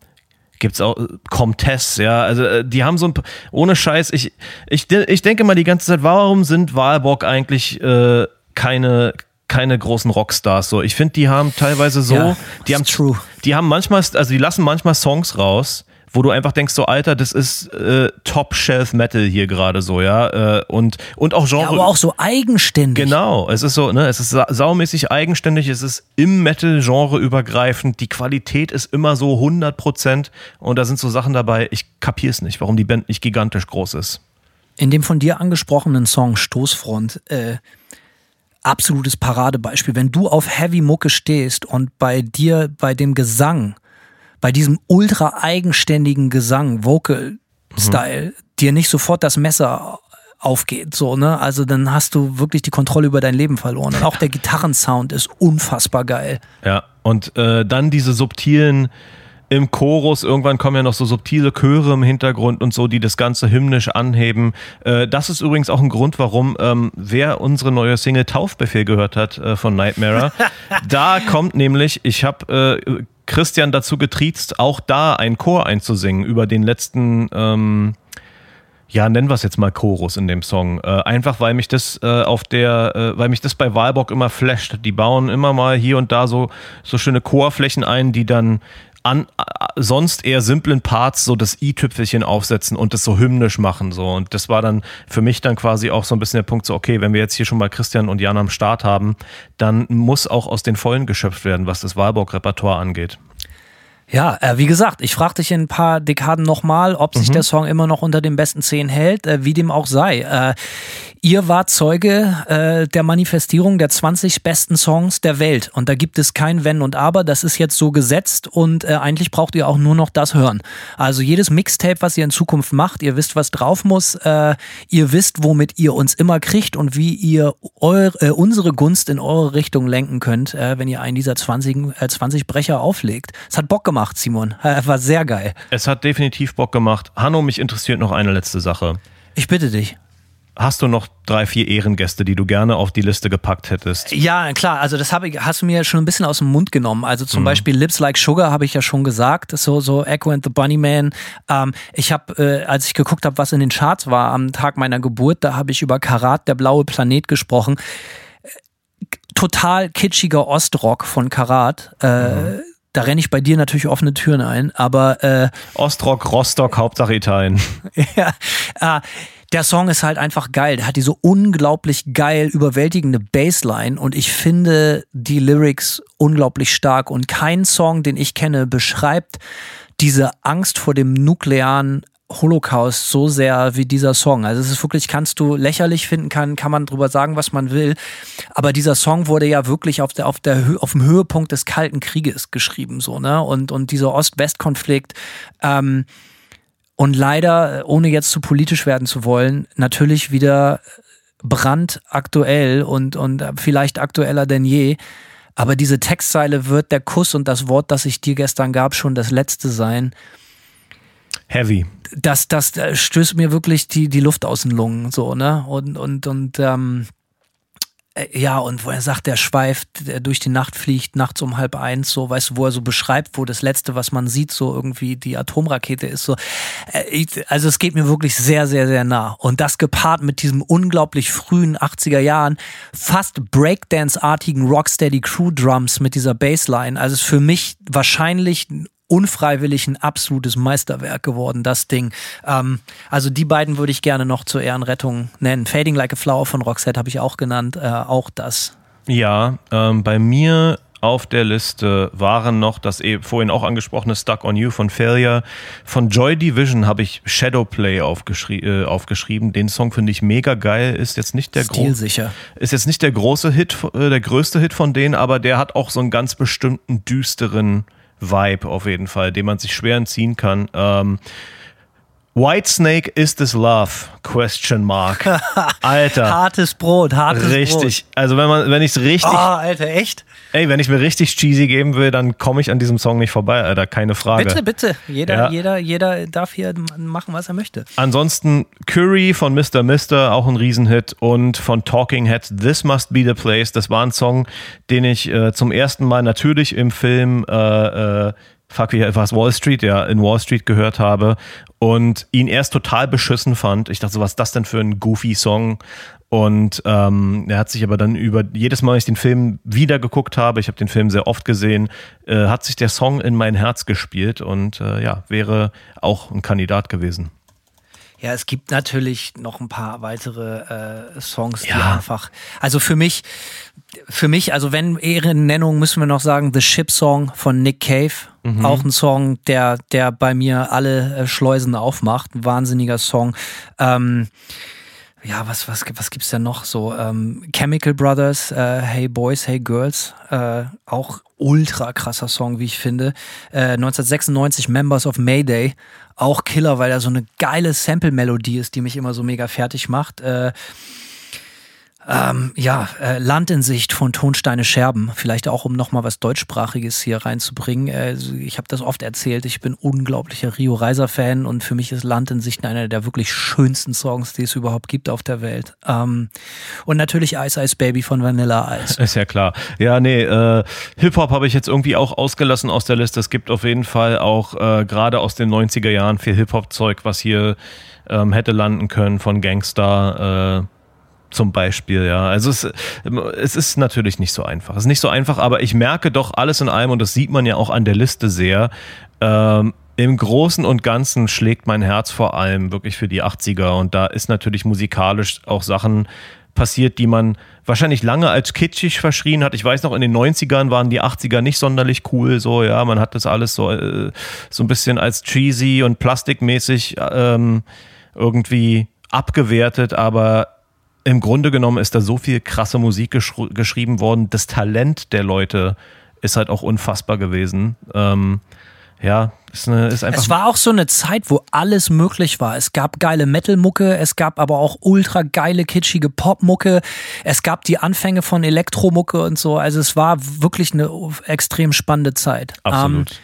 gibt's auch Comtesse, ja, also äh, die haben so ein ohne Scheiß, ich, ich, ich denke mal die ganze Zeit, warum sind Wahlbock eigentlich äh, keine keine großen Rockstars so. Ich finde, die haben teilweise so, ja, die haben true. die haben manchmal also die lassen manchmal Songs raus, wo du einfach denkst, so Alter, das ist äh, Top-Shelf-Metal hier gerade so, ja. Äh, und, und auch Genre. Ja, aber auch so eigenständig. Genau, es ist so, ne, es ist sa saumäßig eigenständig, es ist im Metal-Genre übergreifend, die Qualität ist immer so 100 Prozent und da sind so Sachen dabei, ich kapier's nicht, warum die Band nicht gigantisch groß ist. In dem von dir angesprochenen Song Stoßfront, äh, absolutes Paradebeispiel. Wenn du auf Heavy Mucke stehst und bei dir, bei dem Gesang, bei diesem ultra eigenständigen Gesang, Vocal Style, mhm. dir nicht sofort das Messer aufgeht, so, ne? Also dann hast du wirklich die Kontrolle über dein Leben verloren. Und auch der Gitarrensound ist unfassbar geil. Ja, und äh, dann diese subtilen im Chorus, irgendwann kommen ja noch so subtile Chöre im Hintergrund und so, die das Ganze hymnisch anheben. Äh, das ist übrigens auch ein Grund, warum, ähm, wer unsere neue Single Taufbefehl gehört hat äh, von Nightmare, (laughs) da kommt nämlich, ich habe äh, Christian dazu getriezt, auch da einen Chor einzusingen über den letzten, ähm, ja, nennen wir es jetzt mal Chorus in dem Song. Äh, einfach weil mich das äh, auf der, äh, weil mich das bei Wahlbock immer flasht. Die bauen immer mal hier und da so, so schöne Chorflächen ein, die dann an sonst eher simplen Parts so das i-Tüpfelchen aufsetzen und das so hymnisch machen so. Und das war dann für mich dann quasi auch so ein bisschen der Punkt so okay wenn wir jetzt hier schon mal Christian und Jan am Start haben dann muss auch aus den Vollen geschöpft werden was das Wahlburg Repertoire angeht ja, äh, wie gesagt, ich frage dich in ein paar Dekaden nochmal, ob sich mhm. der Song immer noch unter den besten zehn hält, äh, wie dem auch sei. Äh, ihr wart Zeuge äh, der Manifestierung der 20 besten Songs der Welt. Und da gibt es kein Wenn und Aber. Das ist jetzt so gesetzt und äh, eigentlich braucht ihr auch nur noch das hören. Also jedes Mixtape, was ihr in Zukunft macht, ihr wisst, was drauf muss. Äh, ihr wisst, womit ihr uns immer kriegt und wie ihr eure, unsere Gunst in eure Richtung lenken könnt, wenn ihr einen dieser 20, äh, 20 Brecher auflegt. Es hat Bock gemacht, Simon. Äh, (laughs) war sehr geil. Es hat definitiv Bock gemacht. Hanno, mich interessiert noch eine letzte Sache. Ich bitte dich. Hast du noch drei, vier Ehrengäste, die du gerne auf die Liste gepackt hättest? Ja, klar. Also das ich, hast du mir schon ein bisschen aus dem Mund genommen. Also zum mhm. Beispiel Lips Like Sugar habe ich ja schon gesagt. So so Echo and the Bunnyman. Ähm, ich habe, äh, als ich geguckt habe, was in den Charts war am Tag meiner Geburt, da habe ich über Karat, der blaue Planet gesprochen. Total kitschiger Ostrock von Karat. Äh, mhm. Da renne ich bei dir natürlich offene Türen ein, aber äh, Ostrock, Rostock, Hauptsache Italien. (laughs) ja, äh, der Song ist halt einfach geil. Der hat diese unglaublich geil überwältigende Bassline und ich finde die Lyrics unglaublich stark und kein Song, den ich kenne, beschreibt diese Angst vor dem nuklearen Holocaust so sehr wie dieser Song. Also es ist wirklich, kannst du lächerlich finden, kann, kann man drüber sagen, was man will. Aber dieser Song wurde ja wirklich auf der, auf der, auf dem Höhepunkt des Kalten Krieges geschrieben, so, ne? Und, und dieser Ost-West-Konflikt, ähm, und leider, ohne jetzt zu politisch werden zu wollen, natürlich wieder brandaktuell und, und vielleicht aktueller denn je. Aber diese Textzeile wird der Kuss und das Wort, das ich dir gestern gab, schon das letzte sein. Heavy. Das, das stößt mir wirklich die, die Luft aus den Lungen, so, ne? Und, und, und, ähm, äh, ja, und wo er sagt, der schweift, der durch die Nacht fliegt, nachts um halb eins, so, weißt du, wo er so beschreibt, wo das Letzte, was man sieht, so irgendwie die Atomrakete ist, so. Äh, also es geht mir wirklich sehr, sehr, sehr nah. Und das gepaart mit diesem unglaublich frühen 80er Jahren, fast Breakdance-artigen Rocksteady Crew Drums mit dieser Bassline. Also es ist für mich wahrscheinlich unfreiwillig ein absolutes Meisterwerk geworden, das Ding. Ähm, also die beiden würde ich gerne noch zur Ehrenrettung nennen. Fading Like a Flower von Roxette habe ich auch genannt, äh, auch das. Ja, ähm, bei mir auf der Liste waren noch das eben vorhin auch angesprochene Stuck on You von Failure. Von Joy Division habe ich Shadowplay aufgeschri äh, aufgeschrieben. Den Song finde ich mega geil. Ist jetzt nicht der große, ist jetzt nicht der große Hit, äh, der größte Hit von denen, aber der hat auch so einen ganz bestimmten düsteren Vibe auf jeden Fall, den man sich schwer entziehen kann. Ähm, Whitesnake is this love? Question mark. (laughs) Alter. hartes Brot, hartes richtig. Brot. Richtig. Also wenn man, wenn ich es richtig. Oh, Alter, echt? Ey, wenn ich mir richtig cheesy geben will, dann komme ich an diesem Song nicht vorbei, Alter. Keine Frage. Bitte, bitte. Jeder, ja. jeder, jeder darf hier machen, was er möchte. Ansonsten Curry von Mr. Mister, auch ein Riesenhit. Und von Talking Heads, This Must Be the Place. Das war ein Song, den ich äh, zum ersten Mal natürlich im Film äh, äh, fuck, wie war es, Wall Street, ja, in Wall Street gehört habe und ihn erst total beschissen fand. Ich dachte so, was ist das denn für ein goofy Song? Und ähm, er hat sich aber dann über jedes Mal, wenn ich den Film wieder geguckt habe, ich habe den Film sehr oft gesehen, äh, hat sich der Song in mein Herz gespielt und äh, ja, wäre auch ein Kandidat gewesen. Ja, es gibt natürlich noch ein paar weitere äh, Songs, die ja. einfach. Also für mich, für mich, also wenn Ehrennennung, müssen wir noch sagen, The Ship Song von Nick Cave. Mhm. Auch ein Song, der, der bei mir alle äh, Schleusen aufmacht. Ein wahnsinniger Song. Ähm, ja, was, was, was gibt's denn noch so? Ähm, Chemical Brothers, äh, Hey Boys, Hey Girls, äh, auch ultra krasser Song, wie ich finde. Äh, 1996 Members of Mayday, auch Killer, weil er so eine geile Sample-Melodie ist, die mich immer so mega fertig macht. Äh, Ähm, ja, äh, Land in Sicht von Tonsteine Scherben. Vielleicht auch, um nochmal was Deutschsprachiges hier reinzubringen. Äh, ich habe das oft erzählt, ich bin unglaublicher Rio Reiser-Fan und für mich ist Land in Sicht einer der wirklich schönsten Songs, die es überhaupt gibt auf der Welt. Ähm, und natürlich Ice Ice Baby von Vanilla Ice. (laughs) Ist ja klar. Ja, nee, äh, Hip-Hop habe ich jetzt irgendwie auch ausgelassen aus der Liste. Es gibt auf jeden Fall auch äh, gerade aus den 90er Jahren viel Hip-Hop-Zeug, was hier ähm, hätte landen können von Gangster. Zum Beispiel, ja. Also es, es ist natürlich nicht so einfach. Es ist nicht so einfach, aber ich merke doch alles in allem, und das sieht man ja auch an der Liste sehr, ähm, im Großen und Ganzen schlägt mein Herz vor allem wirklich für die 80er und da ist natürlich musikalisch auch Sachen passiert, die man wahrscheinlich lange als kitschig verschrien hat. Ich weiß noch, in den 90ern waren die 80er nicht sonderlich cool, so, ja, man hat das alles so, äh, so ein bisschen als cheesy und plastikmäßig ähm, irgendwie abgewertet, aber im Grunde genommen ist da so viel krasse Musik geschr geschrieben worden. Das Talent der Leute ist halt auch unfassbar gewesen. Ähm, ja, ist, eine, ist einfach. Es war auch so eine Zeit, wo alles möglich war. Es gab geile Metal-Mucke, es gab aber auch ultra geile, kitschige Pop-Mucke. Es gab die Anfänge von Elektromucke und so. Also es war wirklich eine extrem spannende Zeit. Absolut. Ähm,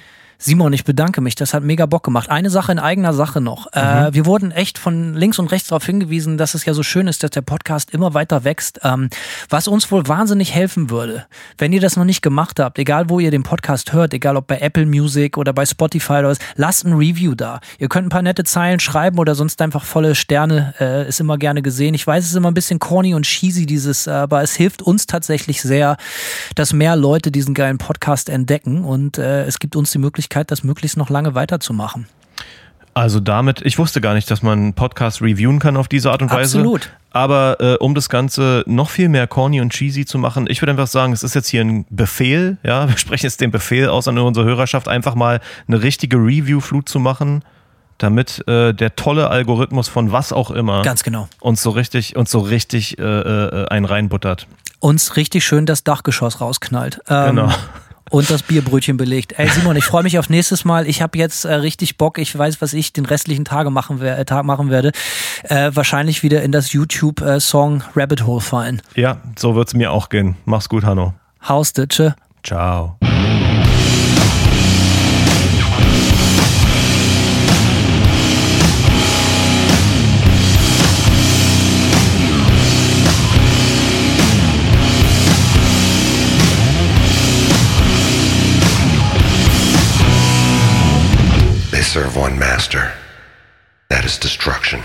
Simon, ich bedanke mich. Das hat mega Bock gemacht. Eine Sache in eigener Sache noch. Äh, mhm. Äh, wir wurden echt von links und rechts darauf hingewiesen, dass es ja so schön ist, dass der Podcast immer weiter wächst. Ähm, was uns wohl wahnsinnig helfen würde, wenn ihr das noch nicht gemacht habt, egal wo ihr den Podcast hört, egal ob bei Apple Music oder bei Spotify oder was, lasst ein Review da. Ihr könnt ein paar nette Zeilen schreiben oder sonst einfach volle Sterne. Äh, ist immer gerne gesehen. Ich weiß, es ist immer ein bisschen corny und cheesy, dieses, aber es hilft uns tatsächlich sehr, dass mehr Leute diesen geilen Podcast entdecken und äh, es gibt uns die Möglichkeit, Möglichkeit, das möglichst noch lange weiterzumachen. Also damit, ich wusste gar nicht, dass man Podcast reviewen kann auf diese Art und Weise. Absolut. Aber äh, um das Ganze noch viel mehr corny und cheesy zu machen, ich würde einfach sagen, es ist jetzt hier ein Befehl, ja, (laughs) wir sprechen jetzt den Befehl aus an unsere Hörerschaft, einfach mal eine richtige Review-Flut zu machen, damit äh, der tolle Algorithmus von was auch immer Ganz genau. uns so richtig, uns so richtig äh, äh, einen reinbuttert. Uns richtig schön das Dachgeschoss rausknallt. Ähm, genau und das Bierbrötchen belegt. Ey Simon, ich freue mich auf nächstes Mal. Ich habe jetzt äh, richtig Bock. Ich weiß, was ich den restlichen Tage machen, äh, Tag machen werde. Äh, wahrscheinlich wieder in das YouTube-Song äh, Rabbit Hole fallen. Ja, so wird es mir auch gehen. Mach's gut, Hanno. Hausditsche. Ciao. Serve one master. That is destruction.